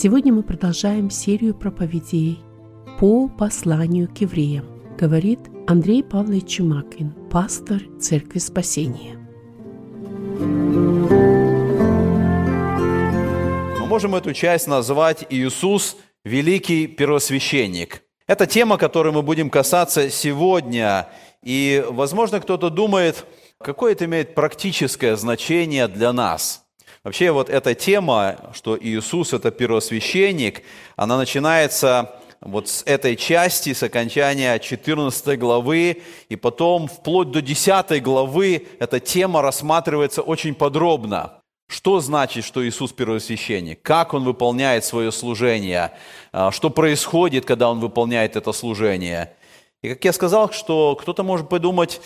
Сегодня мы продолжаем серию проповедей по посланию к евреям, говорит Андрей Павлович Чумакин, пастор Церкви Спасения. Мы можем эту часть назвать «Иисус – великий первосвященник». Это тема, которой мы будем касаться сегодня. И, возможно, кто-то думает, какое это имеет практическое значение для нас – Вообще вот эта тема, что Иисус – это первосвященник, она начинается вот с этой части, с окончания 14 главы, и потом вплоть до 10 главы эта тема рассматривается очень подробно. Что значит, что Иисус первосвященник? Как Он выполняет свое служение? А, что происходит, когда Он выполняет это служение? И как я сказал, что кто-то может подумать,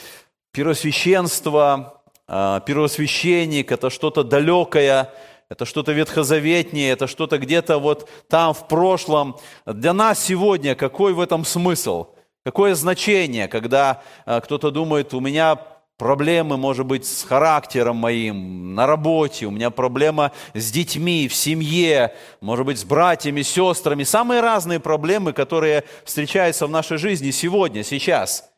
первосвященство первосвященник, это что-то далекое, это что-то ветхозаветнее, это что-то где-то вот там в прошлом. Для нас сегодня какой в этом смысл? Какое значение, когда а, кто-то думает, у меня проблемы, может быть, с характером моим, на работе, у меня проблема с детьми, в семье, может быть, с братьями, сестрами. Самые разные проблемы, которые встречаются в нашей жизни сегодня, сейчас –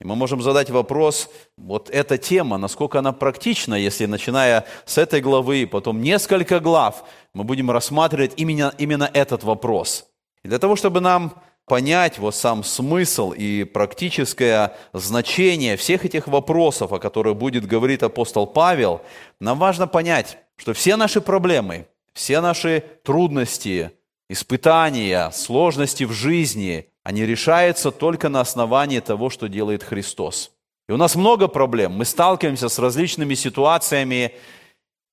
и мы можем задать вопрос, вот эта тема, насколько она практична, если начиная с этой главы, потом несколько глав, мы будем рассматривать именно, именно этот вопрос. И для того, чтобы нам понять вот сам смысл и практическое значение всех этих вопросов, о которых будет говорить апостол Павел, нам важно понять, что все наши проблемы, все наши трудности, испытания, сложности в жизни, они решаются только на основании того, что делает Христос. И у нас много проблем. Мы сталкиваемся с различными ситуациями,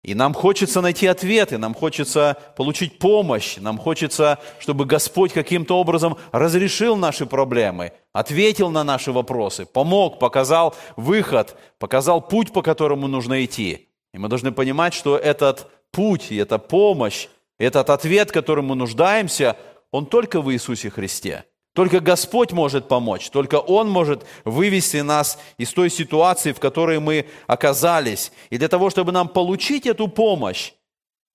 и нам хочется найти ответы, нам хочется получить помощь, нам хочется, чтобы Господь каким-то образом разрешил наши проблемы, ответил на наши вопросы, помог, показал выход, показал путь, по которому нужно идти. И мы должны понимать, что этот путь и эта помощь, этот ответ, которым мы нуждаемся, он только в Иисусе Христе. Только Господь может помочь, только Он может вывести нас из той ситуации, в которой мы оказались. И для того, чтобы нам получить эту помощь,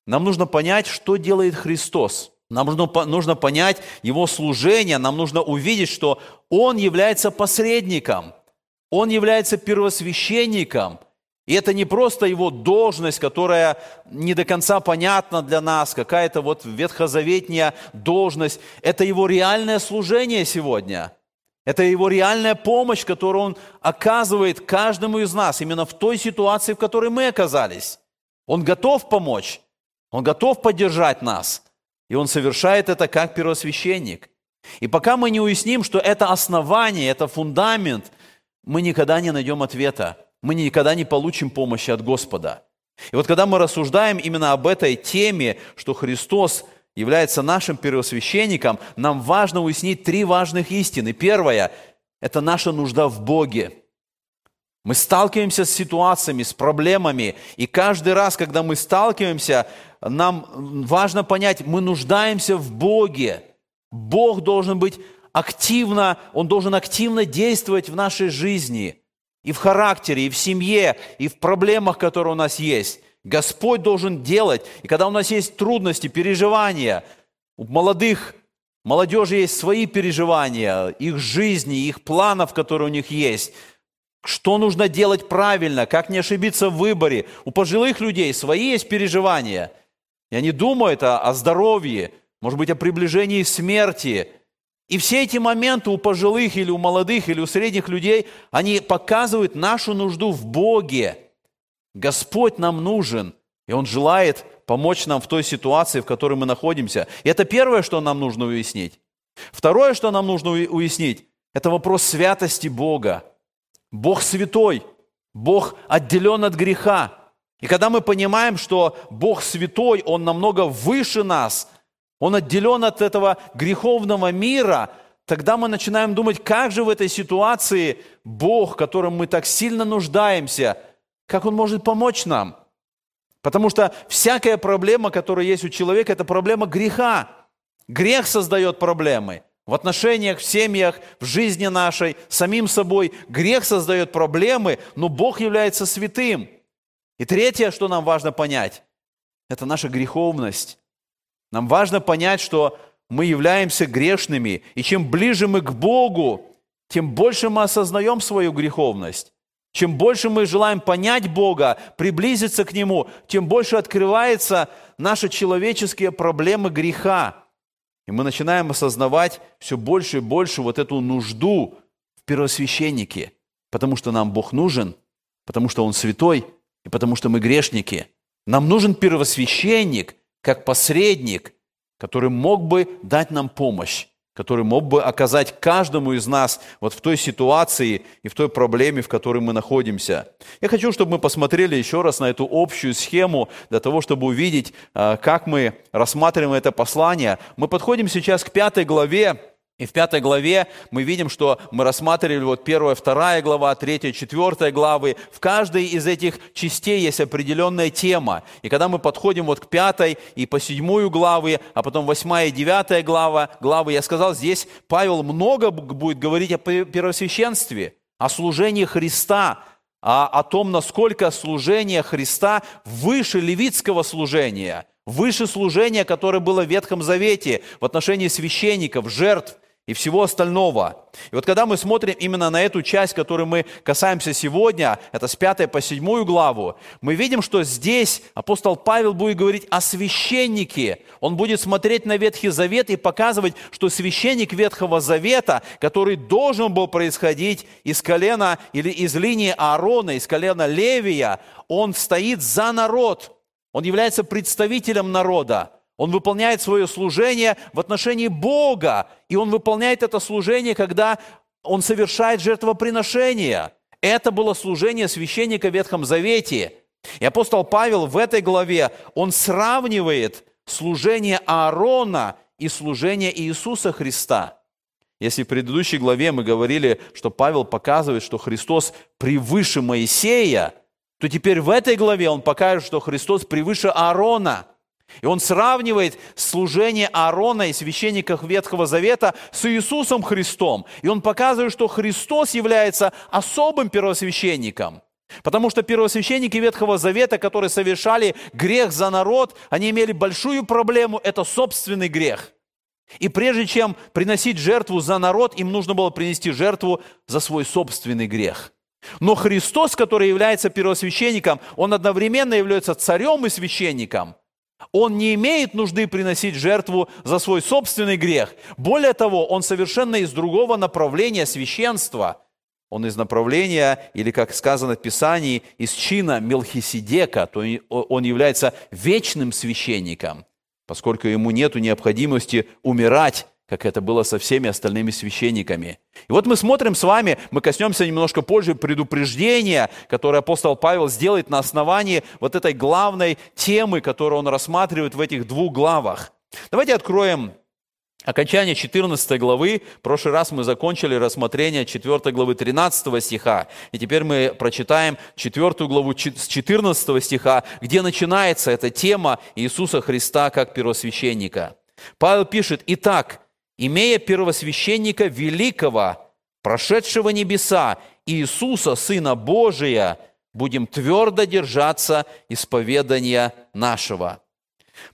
нам нужно понять, что делает Христос. Нам нужно, нужно понять Его служение, нам нужно увидеть, что Он является посредником, Он является первосвященником – и это не просто его должность, которая не до конца понятна для нас, какая-то вот ветхозаветняя должность. Это его реальное служение сегодня. Это его реальная помощь, которую он оказывает каждому из нас, именно в той ситуации, в которой мы оказались. Он готов помочь, он готов поддержать нас. И он совершает это как первосвященник. И пока мы не уясним, что это основание, это фундамент, мы никогда не найдем ответа мы никогда не получим помощи от Господа. И вот когда мы рассуждаем именно об этой теме, что Христос является нашим первосвященником, нам важно уяснить три важных истины. Первое – это наша нужда в Боге. Мы сталкиваемся с ситуациями, с проблемами, и каждый раз, когда мы сталкиваемся, нам важно понять, мы нуждаемся в Боге. Бог должен быть активно, Он должен активно действовать в нашей жизни – и в характере, и в семье, и в проблемах, которые у нас есть. Господь должен делать. И когда у нас есть трудности, переживания, у молодых, молодежи есть свои переживания, их жизни, их планов, которые у них есть. Что нужно делать правильно, как не ошибиться в выборе. У пожилых людей свои есть переживания. И они думают о, о здоровье, может быть, о приближении смерти – и все эти моменты у пожилых или у молодых или у средних людей, они показывают нашу нужду в Боге. Господь нам нужен, и Он желает помочь нам в той ситуации, в которой мы находимся. И это первое, что нам нужно уяснить. Второе, что нам нужно уяснить, это вопрос святости Бога. Бог святой, Бог отделен от греха. И когда мы понимаем, что Бог святой, Он намного выше нас – он отделен от этого греховного мира, тогда мы начинаем думать, как же в этой ситуации Бог, которым мы так сильно нуждаемся, как Он может помочь нам? Потому что всякая проблема, которая есть у человека, это проблема греха. Грех создает проблемы. В отношениях, в семьях, в жизни нашей, самим собой. Грех создает проблемы, но Бог является святым. И третье, что нам важно понять, это наша греховность. Нам важно понять, что мы являемся грешными, и чем ближе мы к Богу, тем больше мы осознаем свою греховность. Чем больше мы желаем понять Бога, приблизиться к Нему, тем больше открываются наши человеческие проблемы греха. И мы начинаем осознавать все больше и больше вот эту нужду в первосвященнике, потому что нам Бог нужен, потому что Он святой и потому что мы грешники. Нам нужен первосвященник, как посредник, который мог бы дать нам помощь который мог бы оказать каждому из нас вот в той ситуации и в той проблеме, в которой мы находимся. Я хочу, чтобы мы посмотрели еще раз на эту общую схему для того, чтобы увидеть, а, как мы рассматриваем это послание. Мы подходим сейчас к пятой главе и в пятой главе мы видим, что мы рассматривали вот первая, вторая глава, третья, четвертая главы. В каждой из этих частей есть определенная тема. И когда мы подходим вот к пятой и по седьмую главы, а потом восьмая и девятая глава, главы, я сказал, здесь Павел много будет говорить о первосвященстве, о служении Христа, а о том, насколько служение Христа выше левитского служения, выше служения, которое было в Ветхом Завете в отношении священников, жертв, и всего остального. И вот когда мы смотрим именно на эту часть, которой мы касаемся сегодня, это с 5 по 7 главу, мы видим, что здесь апостол Павел будет говорить о священнике. Он будет смотреть на Ветхий Завет и показывать, что священник Ветхого Завета, который должен был происходить из колена или из линии Аарона, из колена Левия, он стоит за народ. Он является представителем народа. Он выполняет свое служение в отношении Бога, и он выполняет это служение, когда он совершает жертвоприношение. Это было служение священника в Ветхом Завете. И апостол Павел в этой главе, он сравнивает служение Аарона и служение Иисуса Христа. Если в предыдущей главе мы говорили, что Павел показывает, что Христос превыше Моисея, то теперь в этой главе он покажет, что Христос превыше Аарона – и он сравнивает служение Аарона и священников Ветхого Завета с Иисусом Христом. И он показывает, что Христос является особым первосвященником. Потому что первосвященники Ветхого Завета, которые совершали грех за народ, они имели большую проблему – это собственный грех. И прежде чем приносить жертву за народ, им нужно было принести жертву за свой собственный грех. Но Христос, который является первосвященником, он одновременно является царем и священником – он не имеет нужды приносить жертву за свой собственный грех. Более того, он совершенно из другого направления священства. Он из направления, или как сказано в Писании, из чина Мелхиседека, то он является вечным священником, поскольку ему нет необходимости умирать как это было со всеми остальными священниками. И вот мы смотрим с вами, мы коснемся немножко позже предупреждения, которое апостол Павел сделает на основании вот этой главной темы, которую он рассматривает в этих двух главах. Давайте откроем окончание 14 главы. В прошлый раз мы закончили рассмотрение 4 главы 13 стиха. И теперь мы прочитаем 4 главу с 14 стиха, где начинается эта тема Иисуса Христа как первосвященника. Павел пишет, «Итак, имея первосвященника великого, прошедшего небеса, Иисуса, Сына Божия, будем твердо держаться исповедания нашего».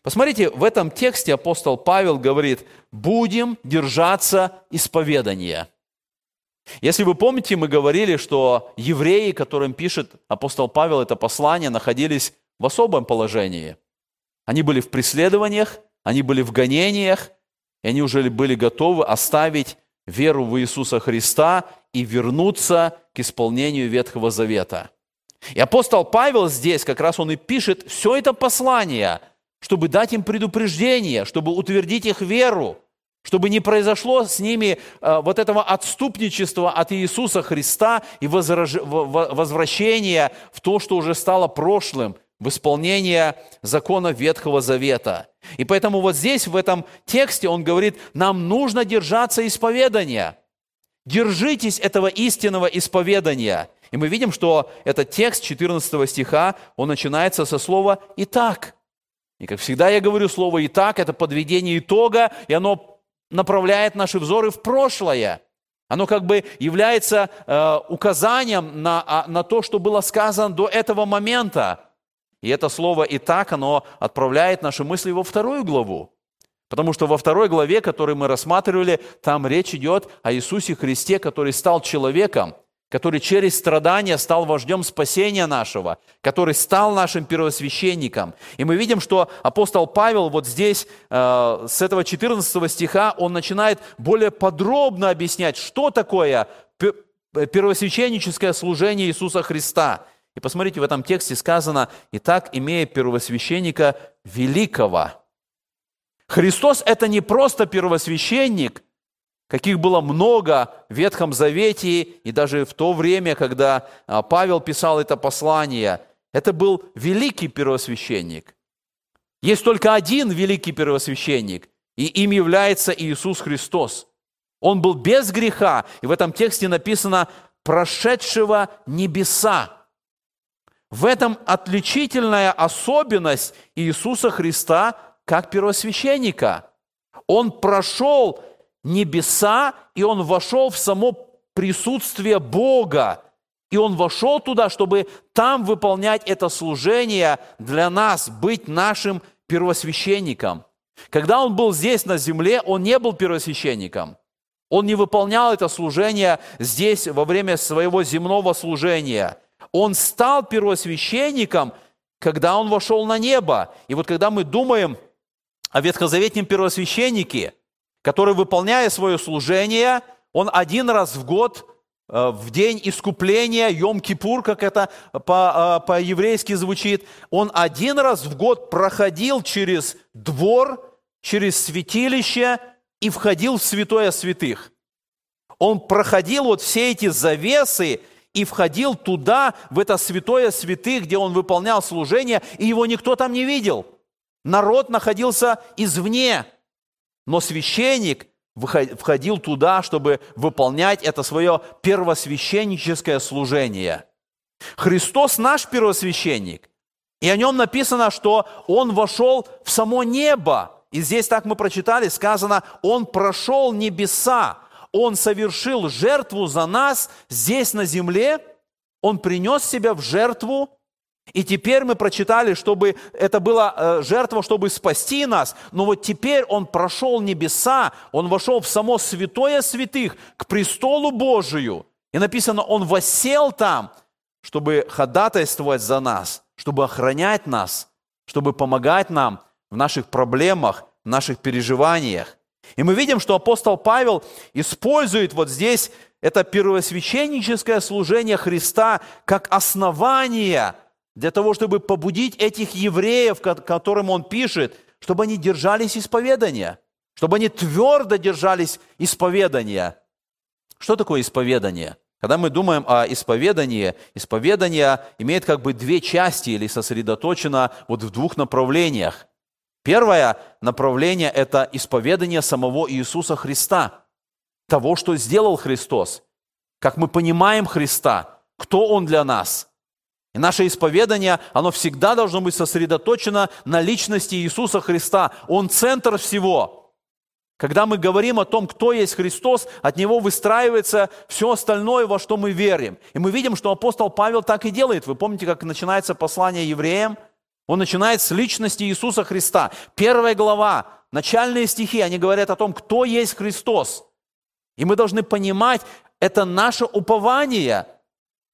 Посмотрите, в этом тексте апостол Павел говорит, будем держаться исповедания. Если вы помните, мы говорили, что евреи, которым пишет апостол Павел это послание, находились в особом положении. Они были в преследованиях, они были в гонениях, и они уже были готовы оставить веру в Иисуса Христа и вернуться к исполнению Ветхого Завета. И апостол Павел здесь как раз он и пишет все это послание, чтобы дать им предупреждение, чтобы утвердить их веру, чтобы не произошло с ними э, вот этого отступничества от Иисуса Христа и возвращения в то, что уже стало прошлым – в исполнение закона Ветхого Завета. И поэтому вот здесь, в этом тексте, он говорит, нам нужно держаться исповедания. Держитесь этого истинного исповедания. И мы видим, что этот текст 14 стиха, он начинается со слова «итак». И как всегда я говорю, слово «итак» – это подведение итога, и оно направляет наши взоры в прошлое. Оно как бы является э, указанием на, а, на то, что было сказано до этого момента. И это слово «и так» оно отправляет наши мысли во вторую главу. Потому что во второй главе, которую мы рассматривали, там речь идет о Иисусе Христе, который стал человеком, который через страдания стал вождем спасения нашего, который стал нашим первосвященником. И мы видим, что апостол Павел вот здесь, э, с этого 14 стиха, он начинает более подробно объяснять, что такое первосвященническое служение Иисуса Христа. И посмотрите, в этом тексте сказано, «Итак, имея первосвященника великого». Христос – это не просто первосвященник, каких было много в Ветхом Завете и даже в то время, когда а, Павел писал это послание. Это был великий первосвященник. Есть только один великий первосвященник, и им является Иисус Христос. Он был без греха, и в этом тексте написано «прошедшего небеса». В этом отличительная особенность Иисуса Христа как первосвященника. Он прошел небеса, и он вошел в само присутствие Бога. И он вошел туда, чтобы там выполнять это служение для нас, быть нашим первосвященником. Когда он был здесь на земле, он не был первосвященником. Он не выполнял это служение здесь во время своего земного служения. Он стал первосвященником, когда он вошел на небо. И вот когда мы думаем о ветхозаветнем первосвященнике – который, выполняя свое служение, он один раз в год, э, в день искупления, Йом-Кипур, как это э, по-еврейски звучит, он один раз в год проходил через двор, через святилище и входил в святое святых. Он проходил вот все эти завесы и входил туда, в это святое святых, где он выполнял служение, и его никто там не видел. Народ находился извне – но священник входил туда, чтобы выполнять это свое первосвященническое служение. Христос наш первосвященник, и о нем написано, что он вошел в само небо. И здесь так мы прочитали, сказано, он прошел небеса, он совершил жертву за нас здесь на земле, он принес себя в жертву, и теперь мы прочитали, чтобы это была э, жертва, чтобы спасти нас. Но вот теперь он прошел небеса, он вошел в само святое святых, к престолу Божию. И написано, он восел там, чтобы ходатайствовать за нас, чтобы охранять нас, чтобы помогать нам в наших проблемах, в наших переживаниях. И мы видим, что апостол Павел использует вот здесь это первосвященническое служение Христа как основание – для того, чтобы побудить этих евреев, которым он пишет, чтобы они держались исповедания, чтобы они твердо держались исповедания. Что такое исповедание? Когда мы думаем о исповедании, исповедание имеет как бы две части или сосредоточено вот в двух направлениях. Первое направление – это исповедание самого Иисуса Христа, того, что сделал Христос, как мы понимаем Христа, кто Он для нас – и наше исповедание, оно всегда должно быть сосредоточено на личности Иисуса Христа. Он центр всего. Когда мы говорим о том, кто есть Христос, от Него выстраивается все остальное, во что мы верим. И мы видим, что апостол Павел так и делает. Вы помните, как начинается послание евреям? Он начинает с личности Иисуса Христа. Первая глава, начальные стихи, они говорят о том, кто есть Христос. И мы должны понимать, это наше упование –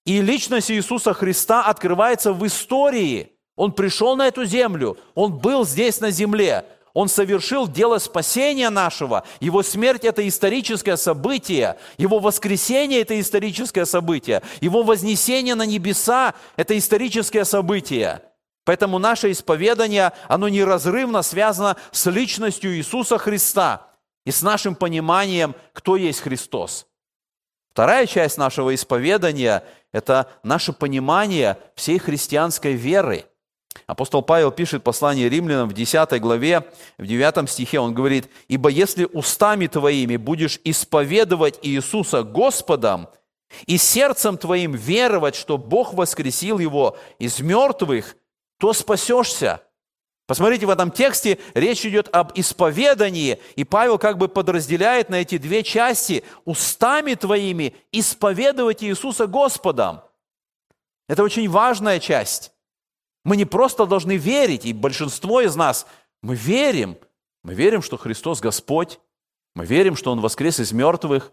и личность Иисуса Христа открывается в истории. Он пришел на эту землю, Он был здесь на земле, Он совершил дело спасения нашего. Его смерть – это историческое событие, Его воскресение – это историческое событие, Его вознесение на небеса – это историческое событие. Поэтому наше исповедание, оно неразрывно связано с личностью Иисуса Христа и с нашим пониманием, кто есть Христос. Вторая часть нашего исповедания – это наше понимание всей христианской веры. Апостол Павел пишет послание римлянам в 10 главе, в 9 стихе, он говорит, «Ибо если устами твоими будешь исповедовать Иисуса Господом, и сердцем твоим веровать, что Бог воскресил его из мертвых, то спасешься». Посмотрите, в этом тексте речь идет об исповедании, и Павел как бы подразделяет на эти две части устами твоими исповедовать Иисуса Господом. Это очень важная часть. Мы не просто должны верить, и большинство из нас, мы верим, Мы верим, что Христос Господь. Мы верим, что Он воскрес из мертвых.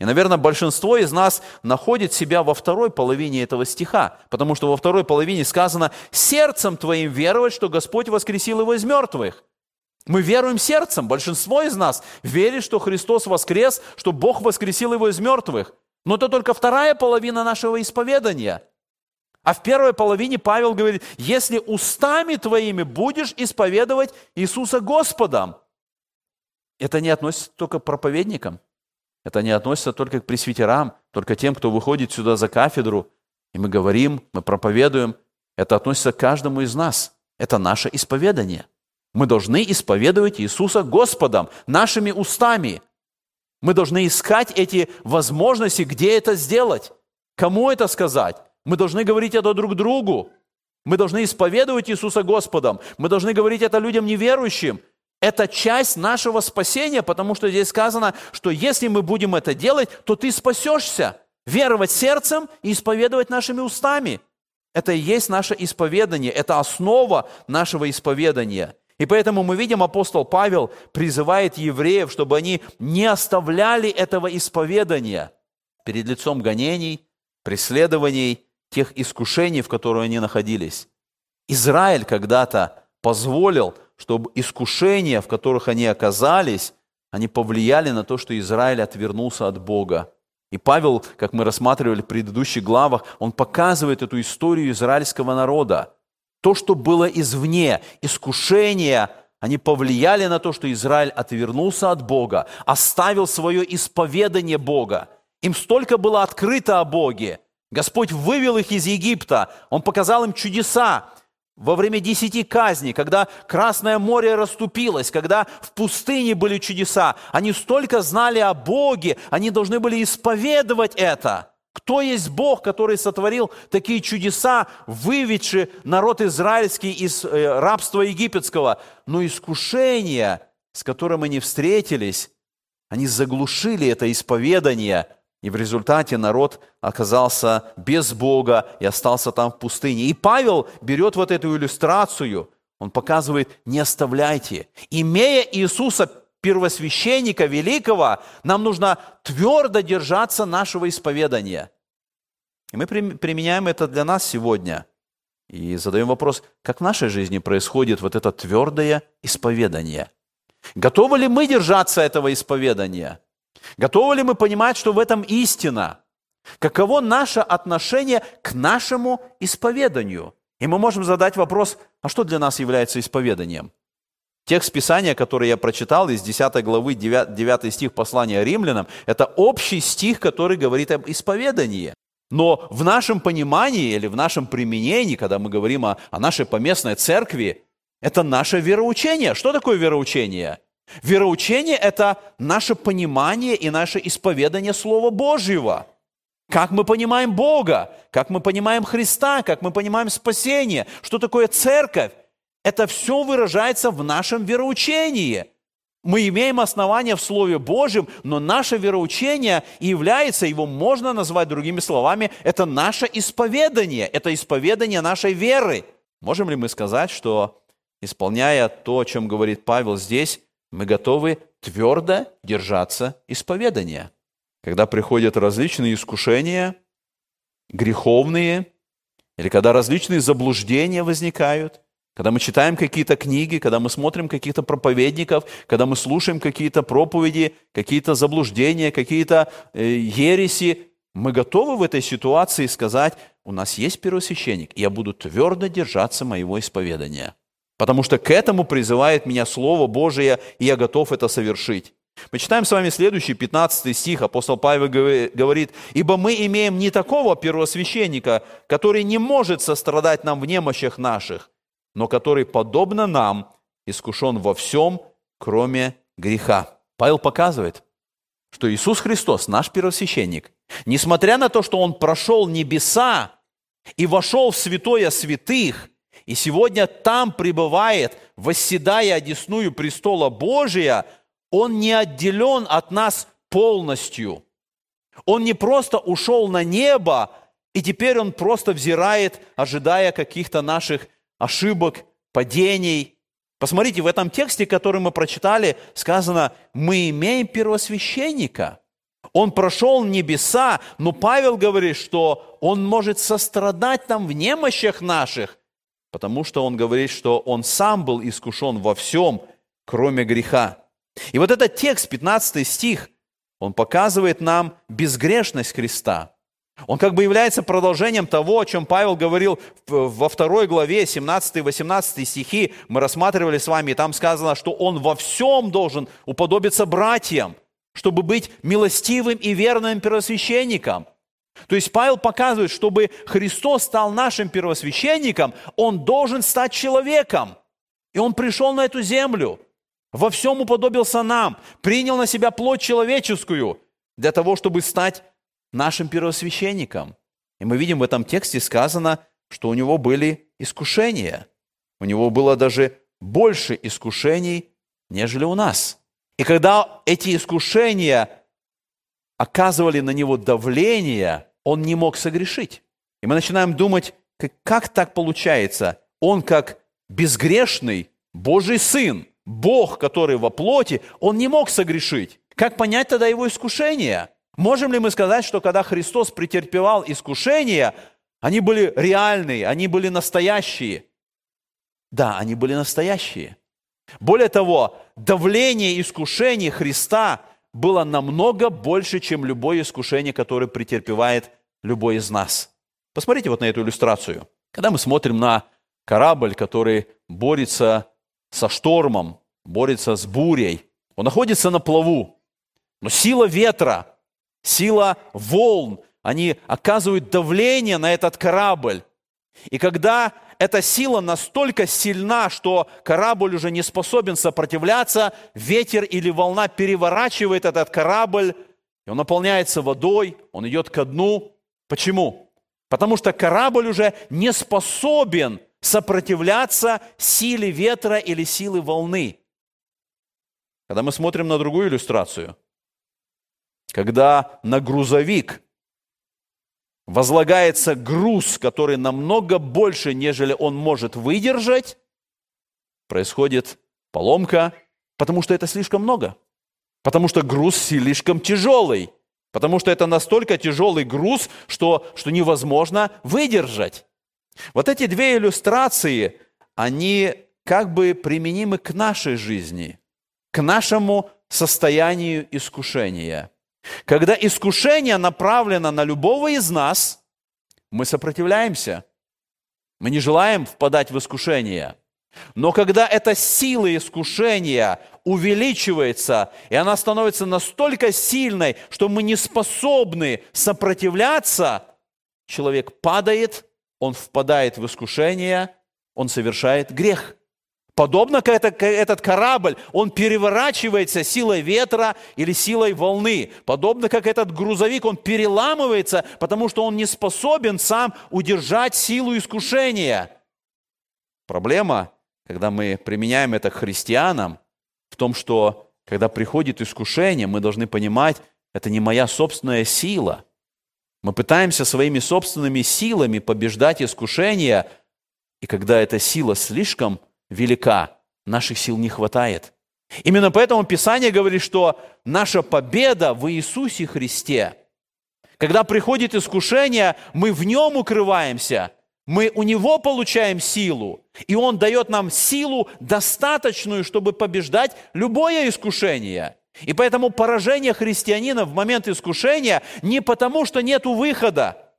И, наверное, большинство из нас находит себя во второй половине этого стиха, потому что во второй половине сказано «сердцем твоим веровать, что Господь воскресил его из мертвых». Мы веруем сердцем. Большинство из нас верит, что Христос воскрес, что Бог воскресил его из мертвых. Но это только вторая половина нашего исповедания. А в первой половине Павел говорит, если устами твоими будешь исповедовать Иисуса Господом. Это не относится только к проповедникам. Это не относится только к пресвитерам, только тем, кто выходит сюда за кафедру. И мы говорим, мы проповедуем. Это относится к каждому из нас. Это наше исповедание. Мы должны исповедовать Иисуса Господом, нашими устами. Мы должны искать эти возможности, где это сделать, кому это сказать. Мы должны говорить это друг другу. Мы должны исповедовать Иисуса Господом. Мы должны говорить это людям неверующим. Это часть нашего спасения, потому что здесь сказано, что если мы будем это делать, то ты спасешься. Веровать сердцем и исповедовать нашими устами. Это и есть наше исповедание, это основа нашего исповедания. И поэтому мы видим, апостол Павел призывает евреев, чтобы они не оставляли этого исповедания перед лицом гонений, преследований, тех искушений, в которых они находились. Израиль когда-то позволил чтобы искушения, в которых они оказались, они повлияли на то, что Израиль отвернулся от Бога. И Павел, как мы рассматривали в предыдущих главах, он показывает эту историю израильского народа. То, что было извне, искушения, они повлияли на то, что Израиль отвернулся от Бога, оставил свое исповедание Бога. Им столько было открыто о Боге. Господь вывел их из Египта, Он показал им чудеса, во время десяти казней, когда Красное море расступилось, когда в пустыне были чудеса, они столько знали о Боге, они должны были исповедовать это. Кто есть Бог, который сотворил такие чудеса, выведший народ израильский из э, рабства египетского? Но искушения, с которым они встретились, они заглушили это исповедание – и в результате народ оказался без Бога и остался там в пустыне. И Павел берет вот эту иллюстрацию, он показывает, не оставляйте. Имея Иисуса первосвященника великого, нам нужно твердо держаться нашего исповедания. И мы применяем это для нас сегодня. И задаем вопрос, как в нашей жизни происходит вот это твердое исповедание. Готовы ли мы держаться этого исповедания? Готовы ли мы понимать, что в этом истина? Каково наше отношение к нашему исповеданию? И мы можем задать вопрос, а что для нас является исповеданием? Текст Писания, который я прочитал из 10 главы 9, 9 стих послания римлянам, это общий стих, который говорит об исповедании. Но в нашем понимании или в нашем применении, когда мы говорим о, о нашей поместной церкви, это наше вероучение. Что такое вероучение? Вероучение – это наше понимание и наше исповедание Слова Божьего. Как мы понимаем Бога, как мы понимаем Христа, как мы понимаем спасение, что такое церковь. Это все выражается в нашем вероучении. Мы имеем основания в Слове Божьем, но наше вероучение является, его можно назвать другими словами, это наше исповедание, это исповедание нашей веры. Можем ли мы сказать, что исполняя то, о чем говорит Павел здесь, мы готовы твердо держаться исповедания. Когда приходят различные искушения, греховные, или когда различные заблуждения возникают, когда мы читаем какие-то книги, когда мы смотрим каких-то проповедников, когда мы слушаем какие-то проповеди, какие-то заблуждения, какие-то э, ереси, мы готовы в этой ситуации сказать, у нас есть первосвященник, я буду твердо держаться моего исповедания. Потому что к этому призывает меня Слово Божие, и я готов это совершить. Мы читаем с вами следующий, 15 стих. Апостол Павел говорит, «Ибо мы имеем не такого первосвященника, который не может сострадать нам в немощах наших, но который, подобно нам, искушен во всем, кроме греха». Павел показывает, что Иисус Христос, наш первосвященник, несмотря на то, что Он прошел небеса и вошел в святое святых – и сегодня там пребывает, восседая одесную престола Божия, он не отделен от нас полностью. Он не просто ушел на небо, и теперь он просто взирает, ожидая каких-то наших ошибок, падений. Посмотрите, в этом тексте, который мы прочитали, сказано, мы имеем первосвященника. Он прошел небеса, но Павел говорит, что он может сострадать нам в немощах наших, потому что он говорит, что он сам был искушен во всем, кроме греха. И вот этот текст, 15 стих, он показывает нам безгрешность Христа. Он как бы является продолжением того, о чем Павел говорил во второй главе, 17-18 стихи. Мы рассматривали с вами, и там сказано, что он во всем должен уподобиться братьям, чтобы быть милостивым и верным первосвященником. То есть Павел показывает, чтобы Христос стал нашим первосвященником, он должен стать человеком. И он пришел на эту землю, во всем уподобился нам, принял на себя плоть человеческую для того, чтобы стать нашим первосвященником. И мы видим в этом тексте сказано, что у него были искушения. У него было даже больше искушений, нежели у нас. И когда эти искушения оказывали на него давление, он не мог согрешить. И мы начинаем думать, как, как так получается? Он как безгрешный Божий Сын, Бог, который во плоти, он не мог согрешить. Как понять тогда его искушение? Можем ли мы сказать, что когда Христос претерпевал искушения, они были реальные, они были настоящие? Да, они были настоящие. Более того, давление искушений Христа было намного больше, чем любое искушение, которое претерпевает любой из нас. Посмотрите вот на эту иллюстрацию. Когда мы смотрим на корабль, который борется со штормом, борется с бурей, он находится на плаву, но сила ветра, сила волн, они оказывают давление на этот корабль. И когда эта сила настолько сильна, что корабль уже не способен сопротивляться, ветер или волна переворачивает этот корабль, и он наполняется водой, он идет ко дну. Почему? Потому что корабль уже не способен сопротивляться силе ветра или силе волны. Когда мы смотрим на другую иллюстрацию, когда на грузовик возлагается груз, который намного больше, нежели он может выдержать, происходит поломка, потому что это слишком много. Потому что груз слишком тяжелый. Потому что это настолько тяжелый груз, что, что невозможно выдержать. Вот эти две иллюстрации, они как бы применимы к нашей жизни, к нашему состоянию искушения – когда искушение направлено на любого из нас, мы сопротивляемся. Мы не желаем впадать в искушение. Но когда эта сила искушения увеличивается, и она становится настолько сильной, что мы не способны сопротивляться, человек падает, он впадает в искушение, он совершает грех – Подобно как этот корабль, он переворачивается силой ветра или силой волны. Подобно как этот грузовик, он переламывается, потому что он не способен сам удержать силу искушения. Проблема, когда мы применяем это к христианам, в том, что когда приходит искушение, мы должны понимать, это не моя собственная сила. Мы пытаемся своими собственными силами побеждать искушение, и когда эта сила слишком велика, наших сил не хватает. Именно поэтому Писание говорит, что наша победа в Иисусе Христе. Когда приходит искушение, мы в нем укрываемся, мы у него получаем силу, и он дает нам силу достаточную, чтобы побеждать любое искушение. И поэтому поражение христианина в момент искушения не потому, что нет выхода,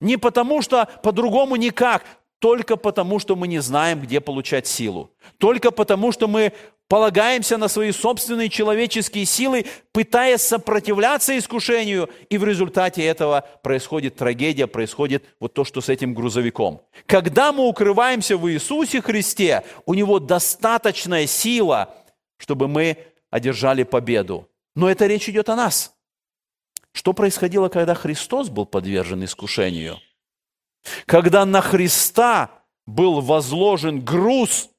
не потому, что по-другому никак, только потому, что мы не знаем, где получать силу. Только потому, что мы полагаемся на свои собственные человеческие силы, пытаясь сопротивляться искушению, и в результате этого происходит трагедия, происходит вот то, что с этим грузовиком. Когда мы укрываемся в Иисусе Христе, у Него достаточная сила, чтобы мы одержали победу. Но это речь идет о нас. Что происходило, когда Христос был подвержен искушению – когда на Христа был возложен груз,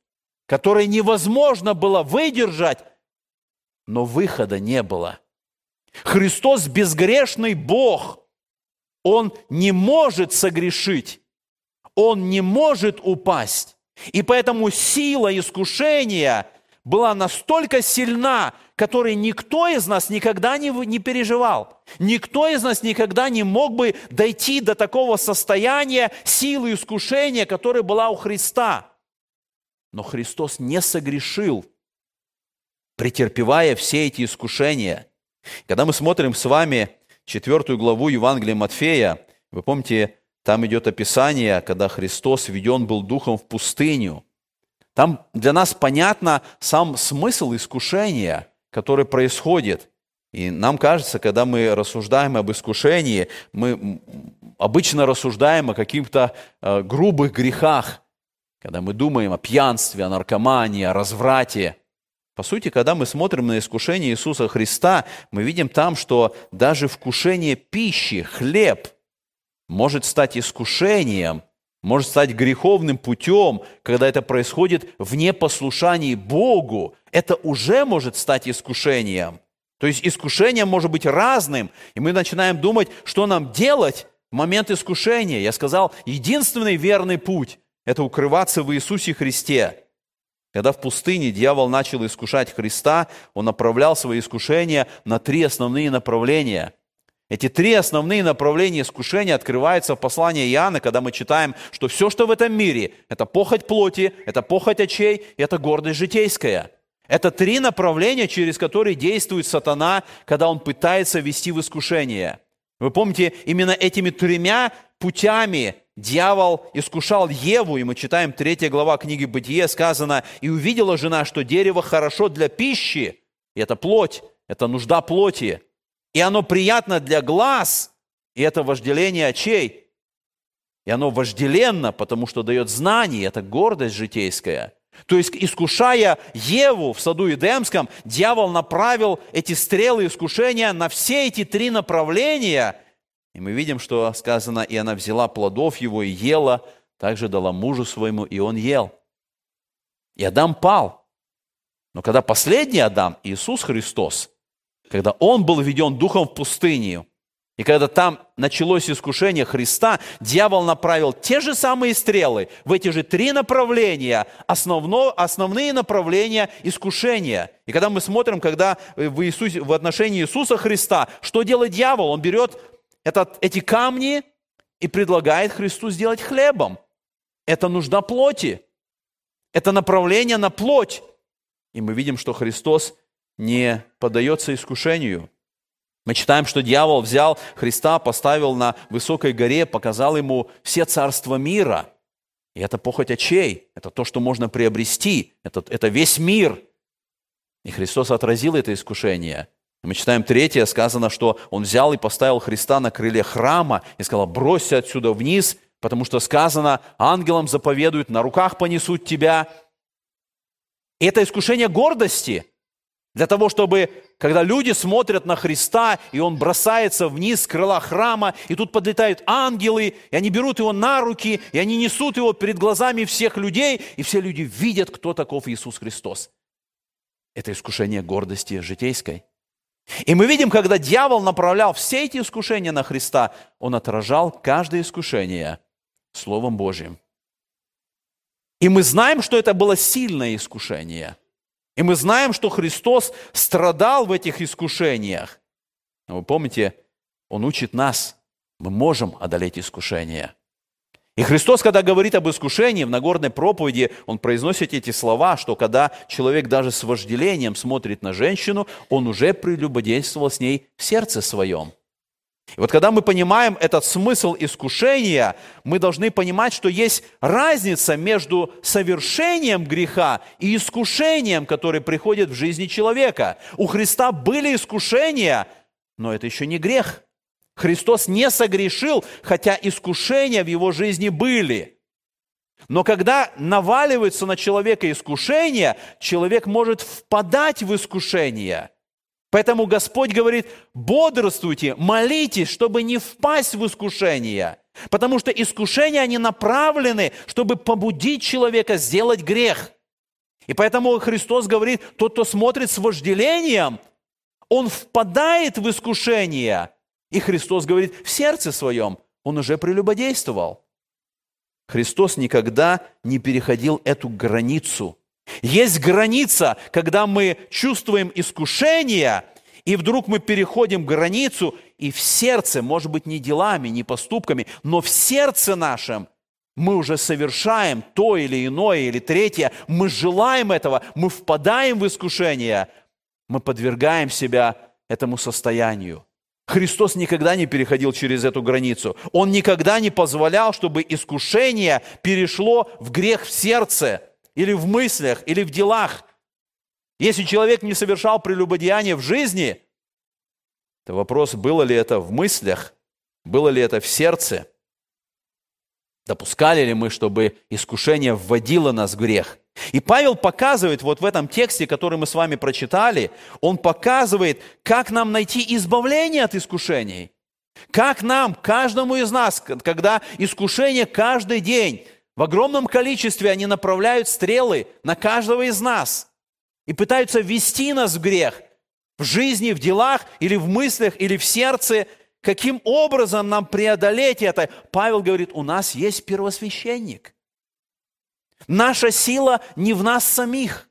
который невозможно было выдержать, но выхода не было. Христос безгрешный Бог. Он не может согрешить. Он не может упасть. И поэтому сила искушения была настолько сильна, которой никто из нас никогда не, не переживал. Никто из нас никогда не мог бы дойти до такого состояния силы искушения, которая была у Христа. Но Христос не согрешил, претерпевая все эти искушения. Когда мы смотрим с вами четвертую главу Евангелия Матфея, вы помните, там идет описание, когда Христос введен был духом в пустыню. Там для нас понятно сам смысл искушения, который происходит. И нам кажется, когда мы рассуждаем об искушении, мы обычно рассуждаем о каких-то э, грубых грехах, когда мы думаем о пьянстве, о наркомании, о разврате. По сути, когда мы смотрим на искушение Иисуса Христа, мы видим там, что даже вкушение пищи, хлеб – может стать искушением, может стать греховным путем, когда это происходит в непослушании Богу. Это уже может стать искушением. То есть искушение может быть разным, и мы начинаем думать, что нам делать в момент искушения. Я сказал, единственный верный путь – это укрываться в Иисусе Христе. Когда в пустыне дьявол начал искушать Христа, он направлял свои искушения на три основные направления – эти три основные направления искушения открываются в послании Иоанна, когда мы читаем, что все, что в этом мире, это похоть плоти, это похоть очей, это гордость житейская. Это три направления, через которые действует сатана, когда он пытается вести в искушение. Вы помните, именно этими тремя путями дьявол искушал Еву, и мы читаем 3 глава книги Бытие, сказано, «И увидела жена, что дерево хорошо для пищи». И это плоть, это нужда плоти и оно приятно для глаз, и это вожделение очей. И оно вожделенно, потому что дает знание, это гордость житейская. То есть, искушая Еву в саду Эдемском, дьявол направил эти стрелы искушения на все эти три направления. И мы видим, что сказано, и она взяла плодов его и ела, также дала мужу своему, и он ел. И Адам пал. Но когда последний Адам, Иисус Христос, когда он был введен духом в пустыню, и когда там началось искушение Христа, дьявол направил те же самые стрелы в эти же три направления, основно, основные направления искушения. И когда мы смотрим, когда в, Иисусе, в отношении Иисуса Христа, что делает дьявол? Он берет этот, эти камни и предлагает Христу сделать хлебом. Это нужда плоти. Это направление на плоть. И мы видим, что Христос не поддается искушению. Мы читаем, что дьявол взял Христа, поставил на высокой горе, показал ему все царства мира. И это похоть очей, это то, что можно приобрести, это, это весь мир. И Христос отразил это искушение. Мы читаем третье, сказано, что он взял и поставил Христа на крыле храма и сказал, бросься отсюда вниз, потому что сказано, ангелам заповедуют, на руках понесут тебя. И это искушение гордости – для того, чтобы, когда люди смотрят на Христа, и Он бросается вниз с крыла храма, и тут подлетают ангелы, и они берут Его на руки, и они несут Его перед глазами всех людей, и все люди видят, кто таков Иисус Христос. Это искушение гордости житейской. И мы видим, когда дьявол направлял все эти искушения на Христа, он отражал каждое искушение Словом Божьим. И мы знаем, что это было сильное искушение – и мы знаем, что Христос страдал в этих искушениях. Но вы помните, Он учит нас, мы можем одолеть искушения. И Христос, когда говорит об искушении в Нагорной проповеди, Он произносит эти слова, что когда человек даже с вожделением смотрит на женщину, он уже прелюбодействовал с ней в сердце своем. И вот когда мы понимаем этот смысл искушения, мы должны понимать, что есть разница между совершением греха и искушением, которое приходит в жизни человека. У Христа были искушения, но это еще не грех. Христос не согрешил, хотя искушения в его жизни были. Но когда наваливается на человека искушение, человек может впадать в искушение – Поэтому Господь говорит, бодрствуйте, молитесь, чтобы не впасть в искушение. Потому что искушения, они направлены, чтобы побудить человека сделать грех. И поэтому Христос говорит, тот, кто смотрит с вожделением, он впадает в искушение. И Христос говорит, в сердце своем он уже прелюбодействовал. Христос никогда не переходил эту границу. Есть граница, когда мы чувствуем искушение, и вдруг мы переходим границу, и в сердце, может быть, не делами, не поступками, но в сердце нашем мы уже совершаем то или иное, или третье, мы желаем этого, мы впадаем в искушение, мы подвергаем себя этому состоянию. Христос никогда не переходил через эту границу. Он никогда не позволял, чтобы искушение перешло в грех в сердце, или в мыслях, или в делах. Если человек не совершал прелюбодеяние в жизни, то вопрос, было ли это в мыслях, было ли это в сердце, допускали ли мы, чтобы искушение вводило нас в грех. И Павел показывает вот в этом тексте, который мы с вами прочитали, он показывает, как нам найти избавление от искушений. Как нам, каждому из нас, когда искушение каждый день, в огромном количестве они направляют стрелы на каждого из нас и пытаются ввести нас в грех в жизни, в делах или в мыслях, или в сердце. Каким образом нам преодолеть это? Павел говорит, у нас есть первосвященник – Наша сила не в нас самих.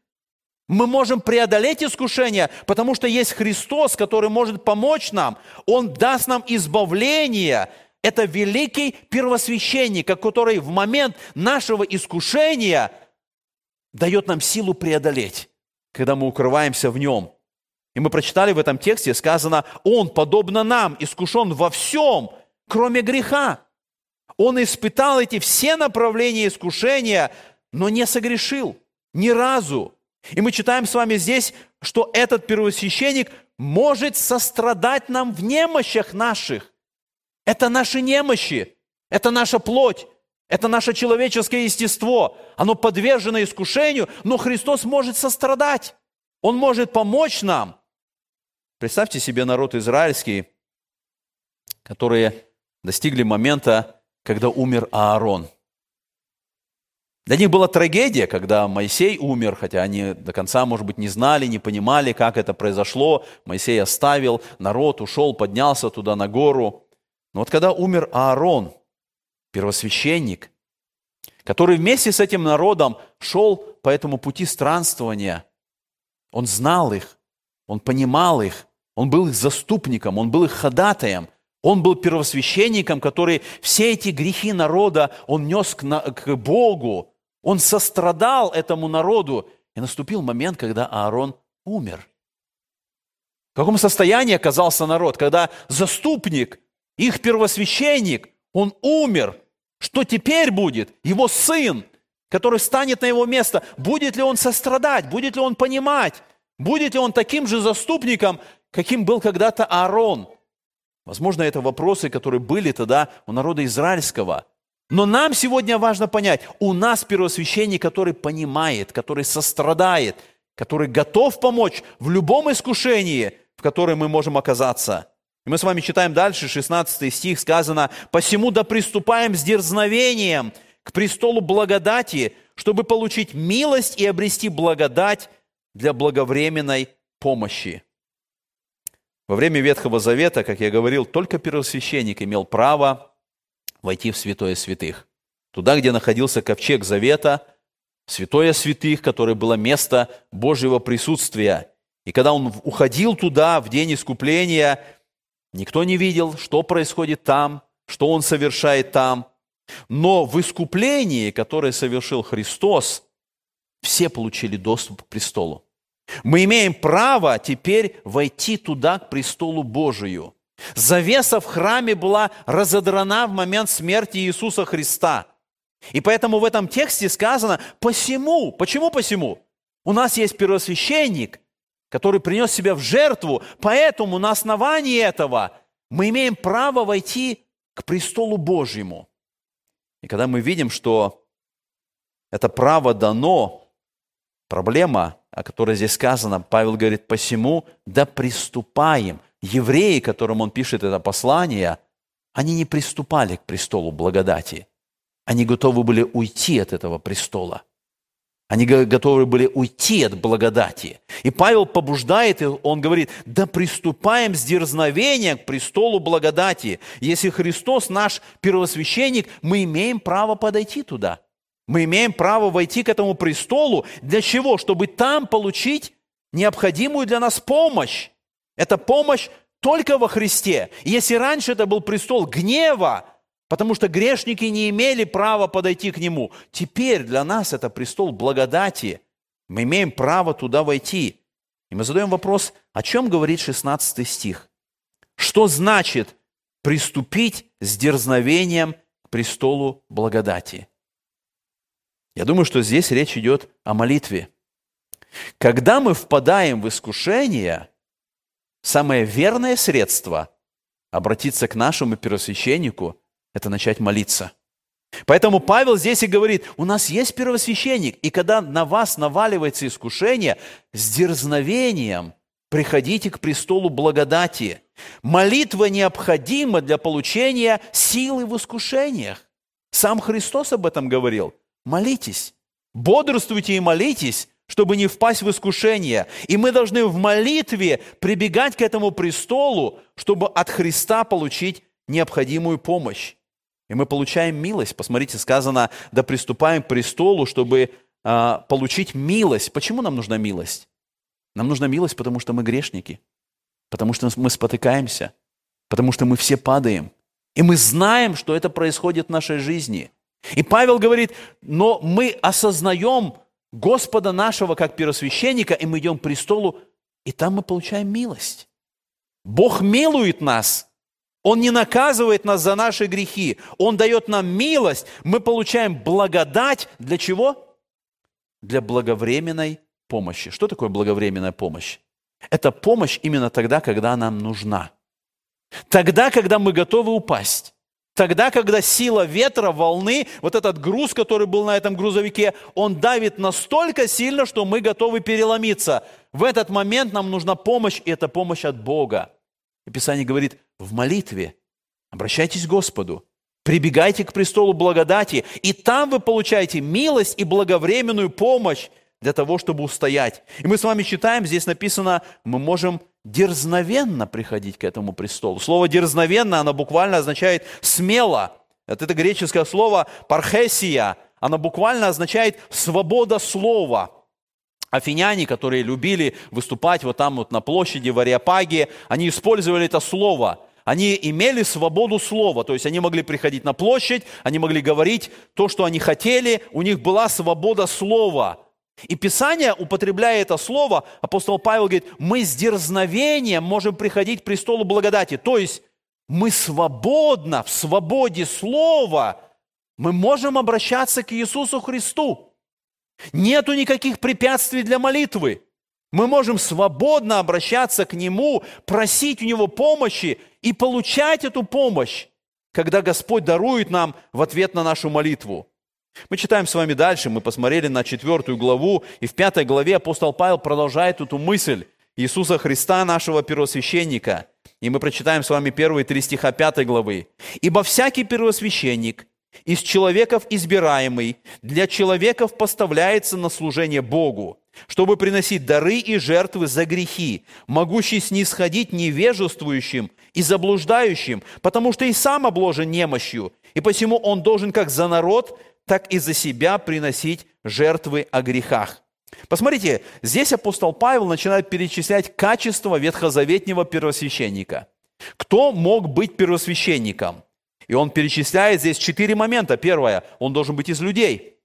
Мы можем преодолеть искушение, потому что есть Христос, который может помочь нам. Он даст нам избавление. Это великий первосвященник, который в момент нашего искушения дает нам силу преодолеть, когда мы укрываемся в нем. И мы прочитали в этом тексте, сказано, Он, подобно нам, искушен во всем, кроме греха. Он испытал эти все направления искушения, но не согрешил ни разу. И мы читаем с вами здесь, что этот первосвященник может сострадать нам в немощах наших. Это наши немощи, это наша плоть, это наше человеческое естество. Оно подвержено искушению, но Христос может сострадать. Он может помочь нам. Представьте себе народ израильский, которые достигли момента, когда умер Аарон – для них была трагедия, когда Моисей умер, хотя они до конца, может быть, не знали, не понимали, как это произошло. Моисей оставил народ, ушел, поднялся туда на гору. Но вот когда умер Аарон, первосвященник, который вместе с этим народом шел по этому пути странствования, он знал их, он понимал их, он был их заступником, он был их ходатаем, он был первосвященником, который все эти грехи народа, он нес к, к Богу, он сострадал этому народу, и наступил момент, когда Аарон умер. В каком состоянии оказался народ, когда заступник, их первосвященник, он умер. Что теперь будет? Его сын, который станет на его место, будет ли он сострадать, будет ли он понимать, будет ли он таким же заступником, каким был когда-то Аарон? Возможно, это вопросы, которые были тогда у народа израильского – но нам сегодня важно понять, у нас первосвященник, который понимает, который сострадает, который готов помочь в любом искушении, в котором мы можем оказаться. И мы с вами читаем дальше, 16 стих, сказано, «Посему да приступаем с дерзновением к престолу благодати, чтобы получить милость и обрести благодать для благовременной помощи». Во время Ветхого Завета, как я говорил, только первосвященник имел право войти в святое святых. Туда, где находился ковчег завета, святое святых, которое было место Божьего присутствия. И когда он уходил туда в день искупления, никто не видел, что происходит там, что он совершает там. Но в искуплении, которое совершил Христос, все получили доступ к престолу. Мы имеем право теперь войти туда, к престолу Божию – Завеса в храме была разодрана в момент смерти Иисуса Христа. И поэтому в этом тексте сказано «посему». Почему посему? У нас есть первосвященник, который принес себя в жертву, поэтому на основании этого мы имеем право войти к престолу Божьему. И когда мы видим, что это право дано, проблема, о которой здесь сказано, Павел говорит, посему да приступаем евреи, которым он пишет это послание, они не приступали к престолу благодати. Они готовы были уйти от этого престола. Они готовы были уйти от благодати. И Павел побуждает, он говорит, да приступаем с дерзновения к престолу благодати. Если Христос наш первосвященник, мы имеем право подойти туда. Мы имеем право войти к этому престолу. Для чего? Чтобы там получить необходимую для нас помощь. Это помощь только во Христе. Если раньше это был престол гнева, потому что грешники не имели права подойти к нему, теперь для нас это престол благодати. Мы имеем право туда войти. И мы задаем вопрос, о чем говорит 16 стих? Что значит приступить с дерзновением к престолу благодати? Я думаю, что здесь речь идет о молитве. Когда мы впадаем в искушение, самое верное средство обратиться к нашему первосвященнику – это начать молиться. Поэтому Павел здесь и говорит, у нас есть первосвященник, и когда на вас наваливается искушение, с дерзновением приходите к престолу благодати. Молитва необходима для получения силы в искушениях. Сам Христос об этом говорил. Молитесь, бодрствуйте и молитесь, чтобы не впасть в искушение. И мы должны в молитве прибегать к этому престолу, чтобы от Христа получить необходимую помощь. И мы получаем милость. Посмотрите, сказано, да приступаем к престолу, чтобы э, получить милость. Почему нам нужна милость? Нам нужна милость, потому что мы грешники, потому что мы спотыкаемся, потому что мы все падаем. И мы знаем, что это происходит в нашей жизни. И Павел говорит, но мы осознаем, Господа нашего как первосвященника, и мы идем к престолу, и там мы получаем милость. Бог милует нас. Он не наказывает нас за наши грехи. Он дает нам милость. Мы получаем благодать. Для чего? Для благовременной помощи. Что такое благовременная помощь? Это помощь именно тогда, когда нам нужна. Тогда, когда мы готовы упасть. Тогда, когда сила ветра, волны, вот этот груз, который был на этом грузовике, он давит настолько сильно, что мы готовы переломиться. В этот момент нам нужна помощь, и это помощь от Бога. И Писание говорит, в молитве обращайтесь к Господу, прибегайте к престолу благодати, и там вы получаете милость и благовременную помощь для того, чтобы устоять. И мы с вами читаем, здесь написано, мы можем дерзновенно приходить к этому престолу. Слово «дерзновенно», оно буквально означает «смело». Это, это греческое слово «пархесия», оно буквально означает «свобода слова». Афиняне, которые любили выступать вот там вот на площади в Ариапаге, они использовали это слово – они имели свободу слова, то есть они могли приходить на площадь, они могли говорить то, что они хотели, у них была свобода слова. И Писание, употребляя это слово, апостол Павел говорит, мы с дерзновением можем приходить к престолу благодати. То есть мы свободно, в свободе слова, мы можем обращаться к Иисусу Христу. Нету никаких препятствий для молитвы. Мы можем свободно обращаться к Нему, просить у Него помощи и получать эту помощь, когда Господь дарует нам в ответ на нашу молитву. Мы читаем с вами дальше, мы посмотрели на четвертую главу, и в пятой главе апостол Павел продолжает эту мысль Иисуса Христа, нашего первосвященника. И мы прочитаем с вами первые три стиха пятой главы. «Ибо всякий первосвященник из человеков избираемый для человеков поставляется на служение Богу, чтобы приносить дары и жертвы за грехи, могущий снисходить невежествующим и заблуждающим, потому что и сам обложен немощью, и посему он должен как за народ так и за себя приносить жертвы о грехах. Посмотрите, здесь апостол Павел начинает перечислять качества ветхозаветнего первосвященника. Кто мог быть первосвященником? И он перечисляет здесь четыре момента. Первое, он должен быть из людей.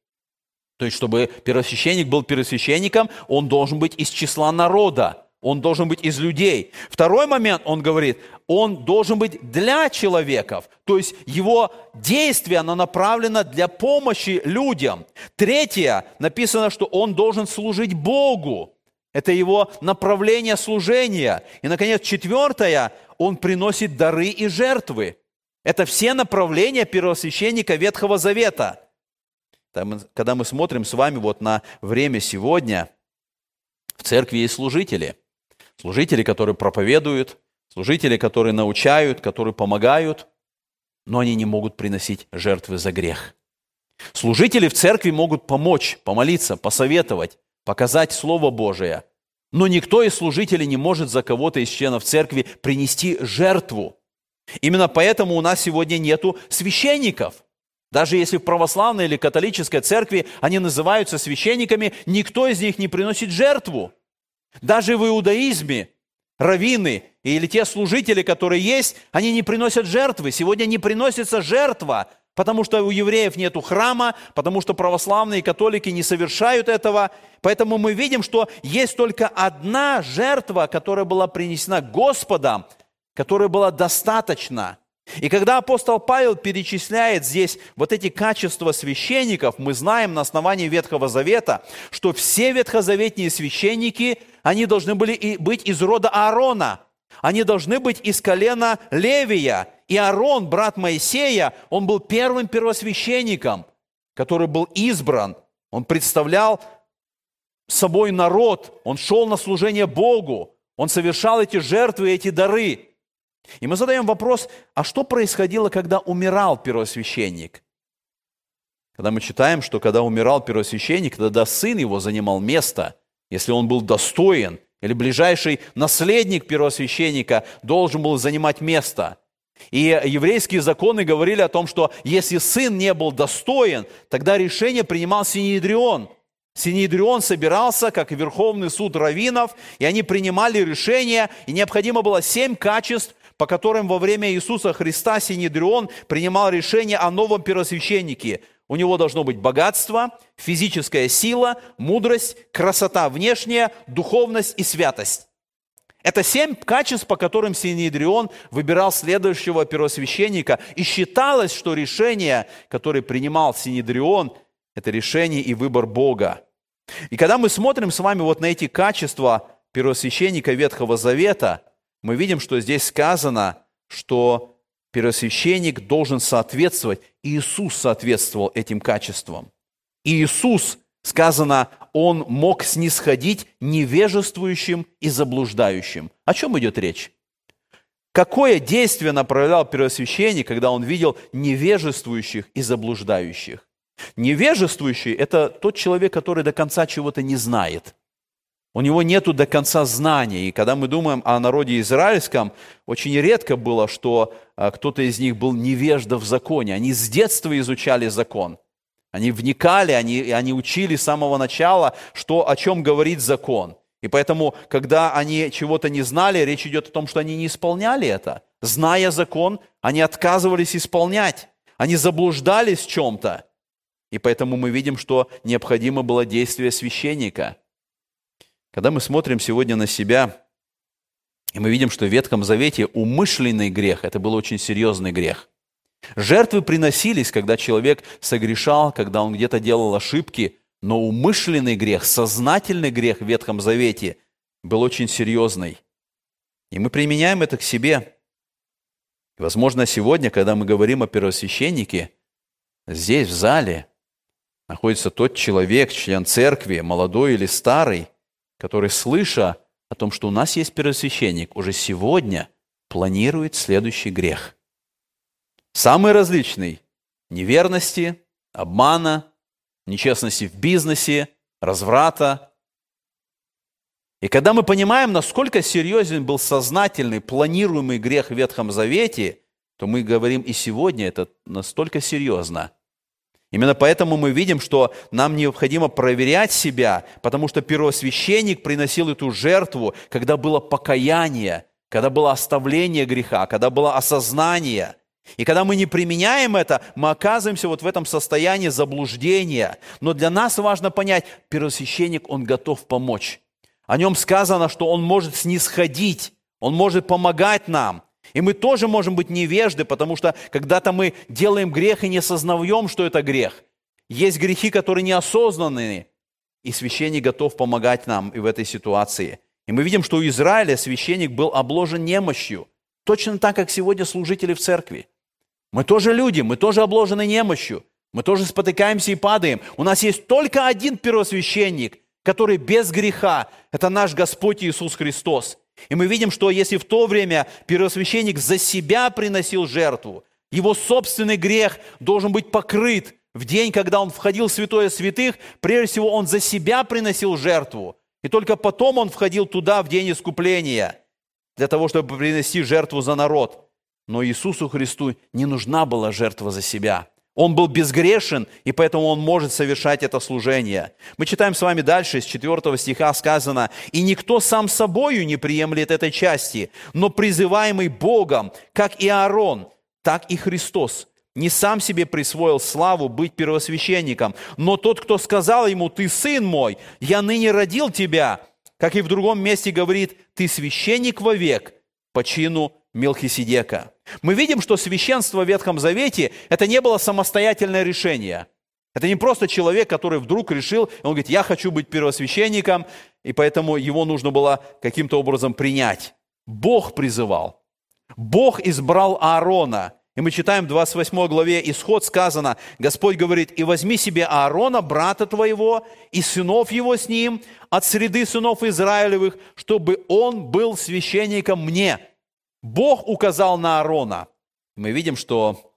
То есть, чтобы первосвященник был первосвященником, он должен быть из числа народа. Он должен быть из людей. Второй момент, он говорит, он должен быть для человеков. То есть его действие, оно направлено для помощи людям. Третье, написано, что он должен служить Богу. Это его направление служения. И, наконец, четвертое, он приносит дары и жертвы. Это все направления первосвященника Ветхого Завета. Когда мы смотрим с вами вот на время сегодня, в церкви есть служители – Служители, которые проповедуют, служители, которые научают, которые помогают, но они не могут приносить жертвы за грех. Служители в церкви могут помочь, помолиться, посоветовать, показать Слово Божие. Но никто из служителей не может за кого-то из членов церкви принести жертву. Именно поэтому у нас сегодня нету священников. Даже если в православной или католической церкви они называются священниками, никто из них не приносит жертву. Даже в иудаизме раввины или те служители, которые есть, они не приносят жертвы. Сегодня не приносится жертва, потому что у евреев нету храма, потому что православные и католики не совершают этого. Поэтому мы видим, что есть только одна жертва, которая была принесена Господом, которая была достаточна – и когда апостол Павел перечисляет здесь вот эти качества священников, мы знаем на основании Ветхого Завета, что все ветхозаветные священники, они должны были быть из рода Аарона, они должны быть из колена Левия. И Аарон, брат Моисея, он был первым первосвященником, который был избран. Он представлял собой народ, он шел на служение Богу, он совершал эти жертвы, эти дары – и мы задаем вопрос, а что происходило, когда умирал первосвященник? Когда мы читаем, что когда умирал первосвященник, тогда сын его занимал место, если он был достоин, или ближайший наследник первосвященника должен был занимать место. И еврейские законы говорили о том, что если сын не был достоин, тогда решение принимал Синедрион. Синедрион собирался, как Верховный суд раввинов, и они принимали решения, и необходимо было семь качеств, по которым во время Иисуса Христа Синедрион принимал решение о новом первосвященнике. У него должно быть богатство, физическая сила, мудрость, красота внешняя, духовность и святость. Это семь качеств, по которым Синедрион выбирал следующего первосвященника. И считалось, что решение, которое принимал Синедрион, это решение и выбор Бога. И когда мы смотрим с вами вот на эти качества первосвященника Ветхого Завета – мы видим, что здесь сказано, что первосвященник должен соответствовать. Иисус соответствовал этим качествам. Иисус, сказано, он мог снисходить невежествующим и заблуждающим. О чем идет речь? Какое действие направлял первосвященник, когда он видел невежествующих и заблуждающих? Невежествующий – это тот человек, который до конца чего-то не знает – у него нету до конца знания. И когда мы думаем о народе израильском, очень редко было, что а, кто-то из них был невежда в законе. Они с детства изучали закон. Они вникали, они, они учили с самого начала, что, о чем говорит закон. И поэтому, когда они чего-то не знали, речь идет о том, что они не исполняли это. Зная закон, они отказывались исполнять. Они заблуждались в чем-то. И поэтому мы видим, что необходимо было действие священника – когда мы смотрим сегодня на себя, и мы видим, что в Ветхом Завете умышленный грех – это был очень серьезный грех. Жертвы приносились, когда человек согрешал, когда он где-то делал ошибки, но умышленный грех, сознательный грех в Ветхом Завете был очень серьезный. И мы применяем это к себе. И, возможно, сегодня, когда мы говорим о первосвященнике, здесь, в зале, находится тот человек, член церкви, молодой или старый, который, слыша о том, что у нас есть первосвященник, уже сегодня планирует следующий грех. Самый различный – неверности, обмана, нечестности в бизнесе, разврата. И когда мы понимаем, насколько серьезен был сознательный, планируемый грех в Ветхом Завете, то мы говорим и сегодня это настолько серьезно – Именно поэтому мы видим, что нам необходимо проверять себя, потому что первосвященник приносил эту жертву, когда было покаяние, когда было оставление греха, когда было осознание. И когда мы не применяем это, мы оказываемся вот в этом состоянии заблуждения. Но для нас важно понять, первосвященник, он готов помочь. О нем сказано, что он может снисходить, он может помогать нам. И мы тоже можем быть невежды, потому что когда-то мы делаем грех и не осознаем, что это грех. Есть грехи, которые неосознанные, и священник готов помогать нам и в этой ситуации. И мы видим, что у Израиля священник был обложен немощью, точно так, как сегодня служители в церкви. Мы тоже люди, мы тоже обложены немощью, мы тоже спотыкаемся и падаем. У нас есть только один первосвященник, который без греха, это наш Господь Иисус Христос – и мы видим, что если в то время первосвященник за себя приносил жертву, его собственный грех должен быть покрыт В день, когда он входил в святое святых, прежде всего он за себя приносил жертву. И только потом он входил туда в день искупления, для того, чтобы принести жертву за народ. Но Иисусу Христу не нужна была жертва за себя – он был безгрешен, и поэтому он может совершать это служение. Мы читаем с вами дальше, с 4 стиха сказано, «И никто сам собою не приемлет этой части, но призываемый Богом, как и Аарон, так и Христос, не сам себе присвоил славу быть первосвященником, но тот, кто сказал ему, «Ты сын мой, я ныне родил тебя», как и в другом месте говорит, «Ты священник вовек по чину Мелхиседека». Мы видим, что священство в Ветхом Завете – это не было самостоятельное решение. Это не просто человек, который вдруг решил, он говорит, я хочу быть первосвященником, и поэтому его нужно было каким-то образом принять. Бог призывал. Бог избрал Аарона. И мы читаем в 28 главе Исход сказано, Господь говорит, «И возьми себе Аарона, брата твоего, и сынов его с ним, от среды сынов Израилевых, чтобы он был священником мне». Бог указал на Аарона. Мы видим, что,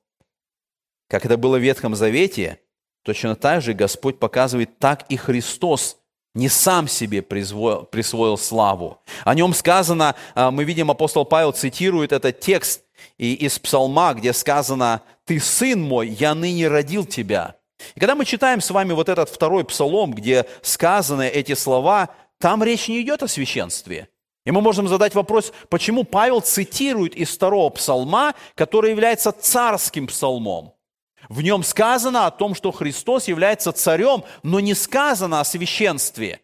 как это было в Ветхом Завете, точно так же Господь показывает, так и Христос не сам себе присвоил, присвоил славу. О нем сказано, а, мы видим, апостол Павел цитирует этот текст из Псалма, где сказано, «Ты сын мой, я ныне родил тебя». И когда мы читаем с вами вот этот второй псалом, где сказаны эти слова, там речь не идет о священстве – и мы можем задать вопрос, почему Павел цитирует из второго псалма, который является царским псалмом. В нем сказано о том, что Христос является царем, но не сказано о священстве.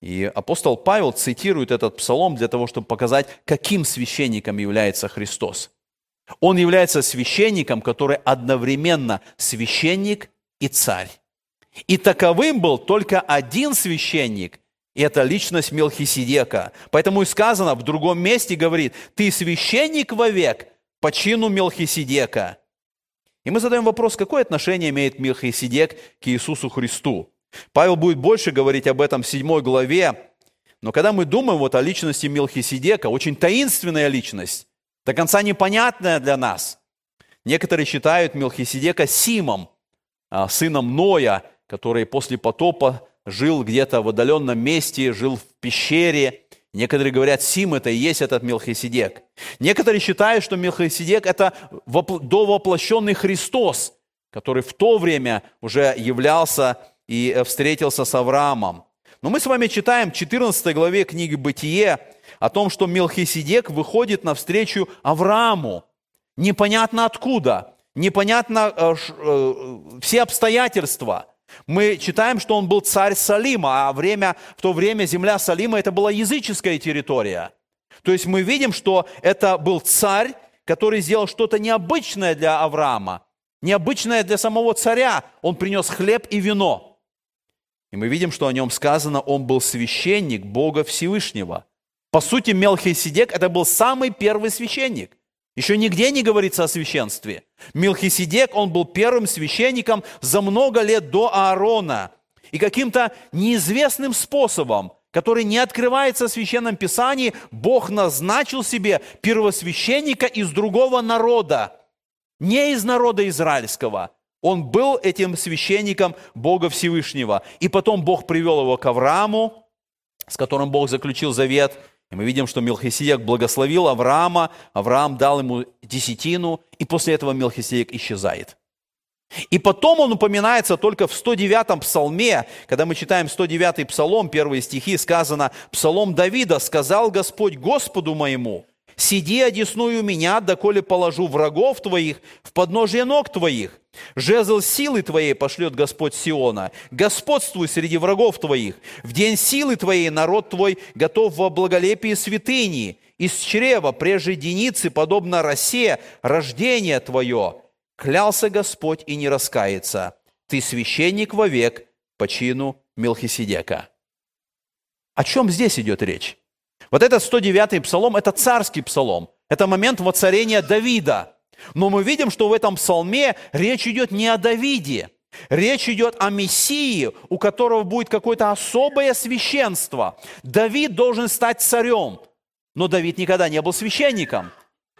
И апостол Павел цитирует этот псалом для того, чтобы показать, каким священником является Христос. Он является священником, который одновременно священник и царь. И таковым был только один священник – и это личность Мелхиседека. Поэтому и сказано в другом месте, говорит, ты священник вовек по чину Мелхиседека. И мы задаем вопрос, какое отношение имеет Мелхиседек к Иисусу Христу? Павел будет больше говорить об этом в 7 главе, но когда мы думаем вот о личности Мелхиседека, очень таинственная личность, до конца непонятная для нас. Некоторые считают Мелхиседека Симом, а, сыном Ноя, который после потопа жил где-то в отдаленном месте, жил в пещере. Некоторые говорят, Сим это и есть этот Мелхиседек. Некоторые считают, что Мелхиседек это довоплощенный Христос, который в то время уже являлся и э, встретился с Авраамом. Но мы с вами читаем в 14 главе книги «Бытие» о том, что Мелхиседек выходит навстречу Аврааму. Непонятно откуда, непонятно э, э, все обстоятельства – мы читаем, что он был царь Салима, а время, в то время земля Салима это была языческая территория. То есть мы видим, что это был царь, который сделал что-то необычное для Авраама, необычное для самого царя. Он принес хлеб и вино. И мы видим, что о нем сказано, он был священник Бога Всевышнего. По сути, Мелхиседек – это был самый первый священник – еще нигде не говорится о священстве. Милхиседек, он был первым священником за много лет до Аарона. И каким-то неизвестным способом, который не открывается в Священном Писании, Бог назначил себе первосвященника из другого народа, не из народа израильского. Он был этим священником Бога Всевышнего. И потом Бог привел его к Аврааму, с которым Бог заключил завет – и мы видим, что Мелхиседек благословил Авраама, Авраам дал ему десятину, и после этого Мелхиседек исчезает. И потом он упоминается только в 109-м псалме, когда мы читаем 109-й псалом, первые стихи, сказано, «Псалом Давида сказал Господь Господу моему, сиди одесную меня, доколе положу врагов твоих в подножие ног твоих. Жезл силы твоей пошлет Господь Сиона. Господствуй среди врагов твоих. В день силы твоей народ твой готов во благолепии святыни. Из чрева, прежде деницы, подобно росе, рождение твое. Клялся Господь и не раскается. Ты священник вовек по чину Мелхиседека. О чем здесь идет речь? Вот этот 109-й псалом – это царский псалом. Это момент воцарения Давида – но мы видим, что в этом псалме речь идет не о Давиде. Речь идет о Мессии, у которого будет какое-то особое священство. Давид должен стать царем, но Давид никогда не был священником.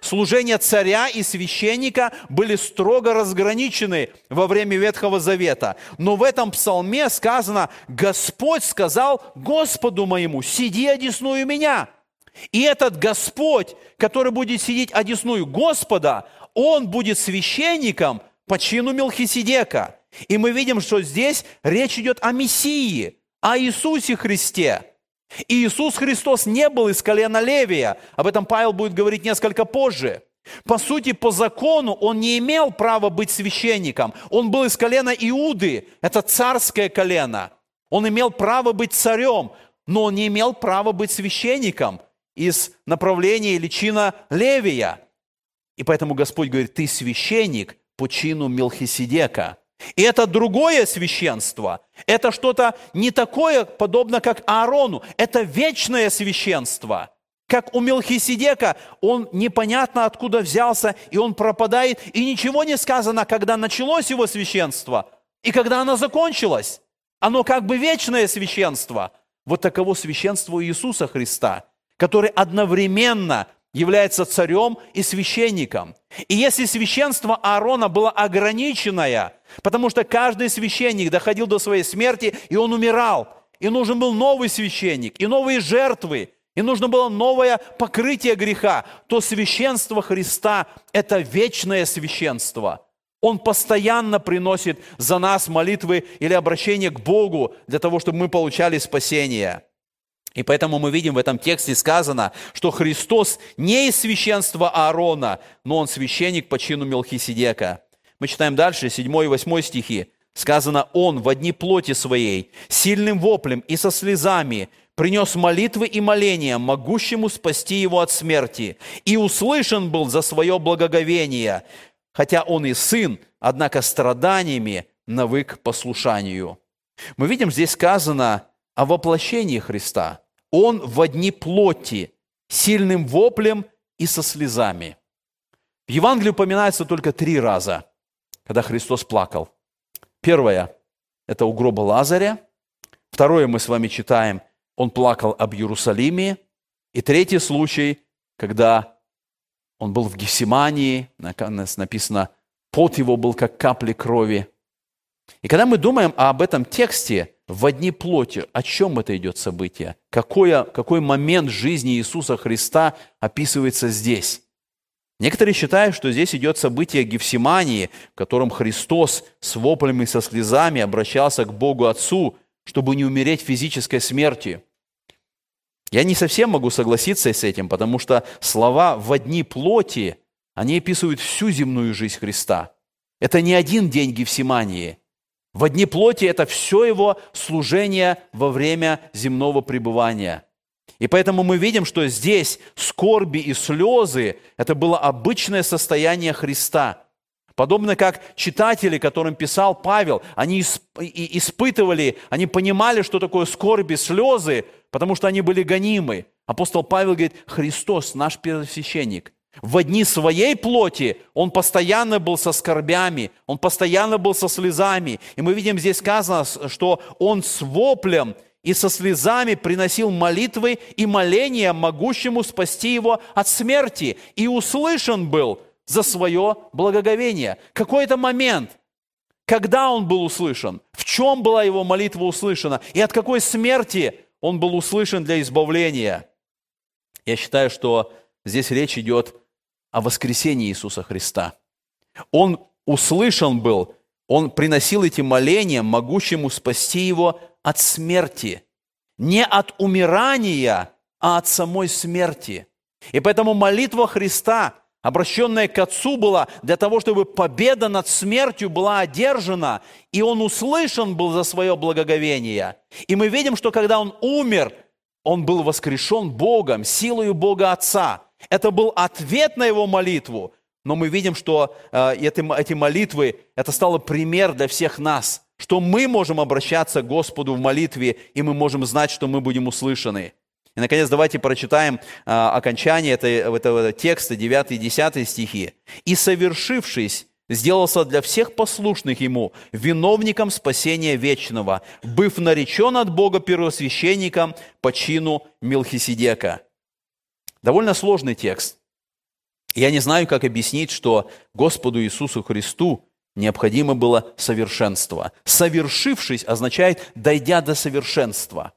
Служения царя и священника были строго разграничены во время Ветхого Завета. Но в этом псалме сказано, Господь сказал Господу моему, сиди одесную меня. И этот Господь, который будет сидеть одесную Господа, он будет священником по чину Мелхиседека. И мы видим, что здесь речь идет о Мессии, о Иисусе Христе. И Иисус Христос не был из колена Левия. Об этом Павел будет говорить несколько позже. По сути, по закону он не имел права быть священником. Он был из колена Иуды, это царское колено. Он имел право быть царем, но он не имел права быть священником из направления или чина Левия. И поэтому Господь говорит, ты священник по чину Мелхиседека. И это другое священство. Это что-то не такое, подобно как Аарону. Это вечное священство. Как у Мелхиседека, он непонятно откуда взялся, и он пропадает, и ничего не сказано, когда началось его священство, и когда оно закончилось. Оно как бы вечное священство. Вот таково священство Иисуса Христа, который одновременно является царем и священником. И если священство Аарона было ограниченное, потому что каждый священник доходил до своей смерти, и он умирал, и нужен был новый священник, и новые жертвы, и нужно было новое покрытие греха, то священство Христа – это вечное священство. Он постоянно приносит за нас молитвы или обращение к Богу для того, чтобы мы получали спасение. И поэтому мы видим в этом тексте сказано, что Христос не из священства Аарона, но Он священник по чину Мелхиседека. Мы читаем дальше, 7 и 8 стихи. Сказано, Он в одни плоти Своей, сильным воплем и со слезами принес молитвы и моления, могущему спасти его от смерти, и услышан был за свое благоговение, хотя он и сын, однако страданиями навык послушанию. Мы видим, здесь сказано о воплощении Христа – он в одни плоти, сильным воплем и со слезами. В Евангелии упоминается только три раза, когда Христос плакал. Первое – это у гроба Лазаря. Второе мы с вами читаем, он плакал об Иерусалиме. И третий случай, когда он был в Гефсимании, написано, пот его был как капли крови. И когда мы думаем об этом тексте – в одни плоти. О чем это идет событие? Какое, какой момент жизни Иисуса Христа описывается здесь? Некоторые считают, что здесь идет событие Гефсимании, в котором Христос с воплями со слезами обращался к Богу Отцу, чтобы не умереть физической смертью. Я не совсем могу согласиться с этим, потому что слова «в одни плоти», они описывают всю земную жизнь Христа. Это не один день Гефсимании – в одни плоти это все его служение во время земного пребывания. И поэтому мы видим, что здесь скорби и слезы – это было обычное состояние Христа. Подобно как читатели, которым писал Павел, они испытывали, они понимали, что такое скорби, слезы, потому что они были гонимы. Апостол Павел говорит, Христос, наш первосвященник, в одни своей плоти он постоянно был со скорбями, он постоянно был со слезами. И мы видим здесь сказано, что он с воплем и со слезами приносил молитвы и моления могущему спасти его от смерти. И услышан был за свое благоговение. Какой это момент, когда он был услышан, в чем была его молитва услышана, и от какой смерти он был услышан для избавления. Я считаю, что здесь речь идет о воскресении Иисуса Христа. Он услышан был, он приносил эти моления, могущему спасти его от смерти. Не от умирания, а от самой смерти. И поэтому молитва Христа, обращенная к Отцу, была для того, чтобы победа над смертью была одержана, и Он услышан был за свое благоговение. И мы видим, что когда Он умер, Он был воскрешен Богом, силою Бога Отца – это был ответ на его молитву, но мы видим, что э, эти молитвы, это стало пример для всех нас, что мы можем обращаться к Господу в молитве, и мы можем знать, что мы будем услышаны. И, наконец, давайте прочитаем э, окончание этого, этого текста, 9 и 10 стихи. «И совершившись, сделался для всех послушных ему виновником спасения вечного, быв наречен от Бога первосвященником по чину Мелхиседека». Довольно сложный текст. Я не знаю, как объяснить, что Господу Иисусу Христу необходимо было совершенство. Совершившись означает «дойдя до совершенства».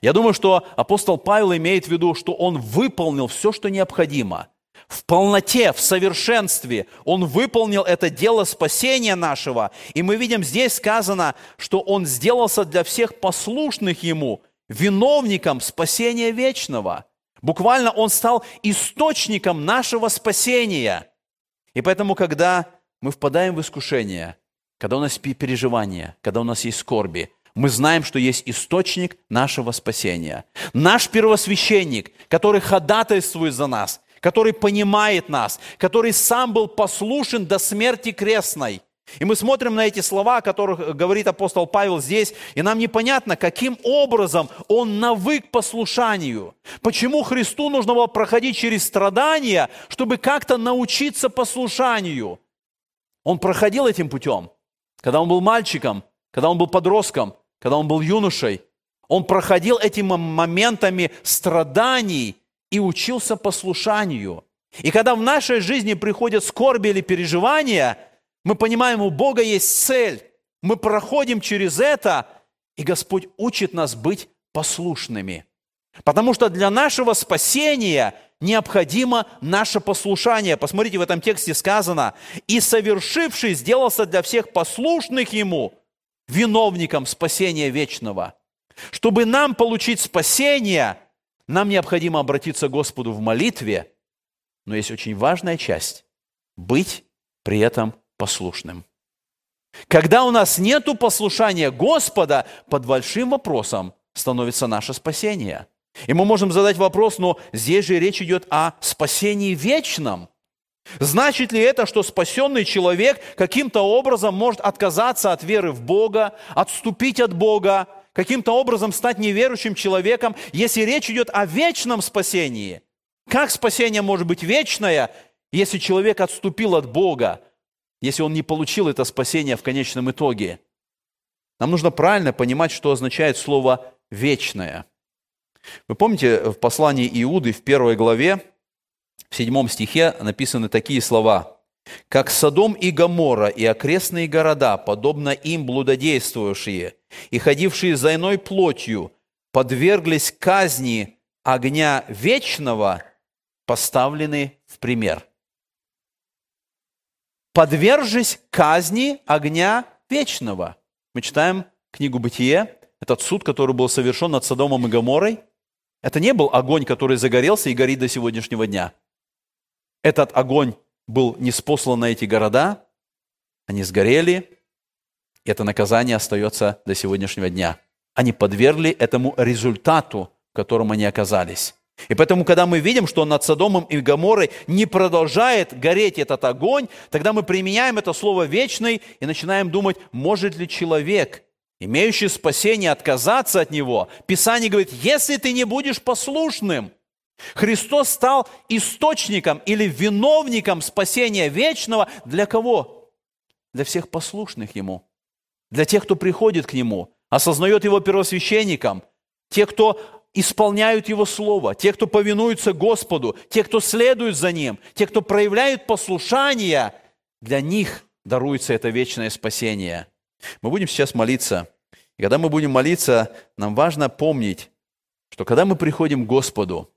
Я думаю, что апостол Павел имеет в виду, что он выполнил все, что необходимо. В полноте, в совершенстве он выполнил это дело спасения нашего. И мы видим, здесь сказано, что он сделался для всех послушных ему виновником спасения вечного. Буквально он стал источником нашего спасения. И поэтому, когда мы впадаем в искушение, когда у нас переживания, когда у нас есть скорби, мы знаем, что есть источник нашего спасения. Наш первосвященник, который ходатайствует за нас, который понимает нас, который сам был послушен до смерти крестной. И мы смотрим на эти слова, о которых говорит апостол Павел здесь, и нам непонятно, каким образом он навык послушанию. Почему Христу нужно было проходить через страдания, чтобы как-то научиться послушанию. Он проходил этим путем, когда он был мальчиком, когда он был подростком, когда он был юношей. Он проходил этими моментами страданий и учился послушанию. И когда в нашей жизни приходят скорби или переживания – мы понимаем, у Бога есть цель. Мы проходим через это, и Господь учит нас быть послушными. Потому что для нашего спасения необходимо наше послушание. Посмотрите, в этом тексте сказано, «И совершивший сделался для всех послушных Ему виновником спасения вечного». Чтобы нам получить спасение, нам необходимо обратиться к Господу в молитве, но есть очень важная часть – быть при этом послушным. Когда у нас нет послушания Господа, под большим вопросом становится наше спасение. И мы можем задать вопрос, но здесь же речь идет о спасении вечном. Значит ли это, что спасенный человек каким-то образом может отказаться от веры в Бога, отступить от Бога, каким-то образом стать неверующим человеком, если речь идет о вечном спасении? Как спасение может быть вечное, если человек отступил от Бога, если он не получил это спасение в конечном итоге. Нам нужно правильно понимать, что означает слово «вечное». Вы помните, в послании Иуды в первой главе, в седьмом стихе написаны такие слова. «Как Содом и Гоморра и окрестные города, подобно им блудодействующие и ходившие за иной плотью, подверглись казни огня вечного, поставлены в пример» подвержись казни огня вечного. Мы читаем книгу «Бытие», этот суд, который был совершен над Содомом и Гоморой. Это не был огонь, который загорелся и горит до сегодняшнего дня. Этот огонь был не спослан на эти города, они сгорели, и это наказание остается до сегодняшнего дня. Они подвергли этому результату, в котором они оказались. И поэтому, когда мы видим, что над Содомом и Гоморой не продолжает гореть этот огонь, тогда мы применяем это слово «вечный» и начинаем думать, может ли человек, имеющий спасение, отказаться от него. Писание говорит, если ты не будешь послушным, Христос стал источником или виновником спасения вечного для кого? Для всех послушных Ему, для тех, кто приходит к Нему, осознает Его первосвященником, те, кто исполняют Его Слово, те, кто повинуются Господу, те, кто следует за Ним, те, кто проявляют послушание, для них даруется это вечное спасение. Мы будем сейчас молиться. И когда мы будем молиться, нам важно помнить, что когда мы приходим к Господу,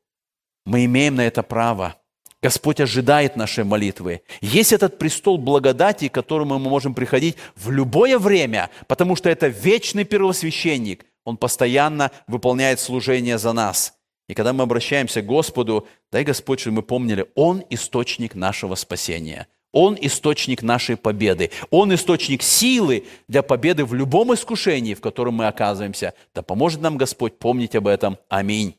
мы имеем на это право. Господь ожидает нашей молитвы. Есть этот престол благодати, к которому мы можем приходить в любое время, потому что это вечный первосвященник, он постоянно выполняет служение за нас. И когда мы обращаемся к Господу, дай Господь, чтобы мы помнили, Он источник нашего спасения. Он источник нашей победы. Он источник силы для победы в любом искушении, в котором мы оказываемся. Да поможет нам Господь помнить об этом. Аминь.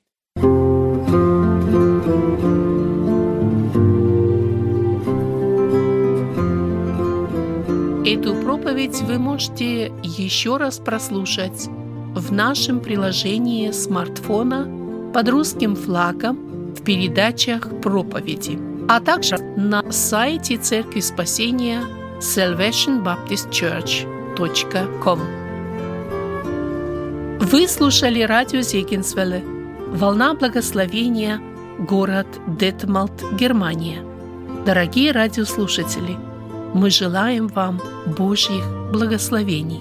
Эту проповедь вы можете еще раз прослушать в нашем приложении смартфона под русским флагом в передачах проповеди, а также на сайте Церкви Спасения salvationbaptistchurch.com. Вы слушали радио Зегенсвелле «Волна благословения», город Детмалт, Германия. Дорогие радиослушатели, мы желаем вам Божьих благословений.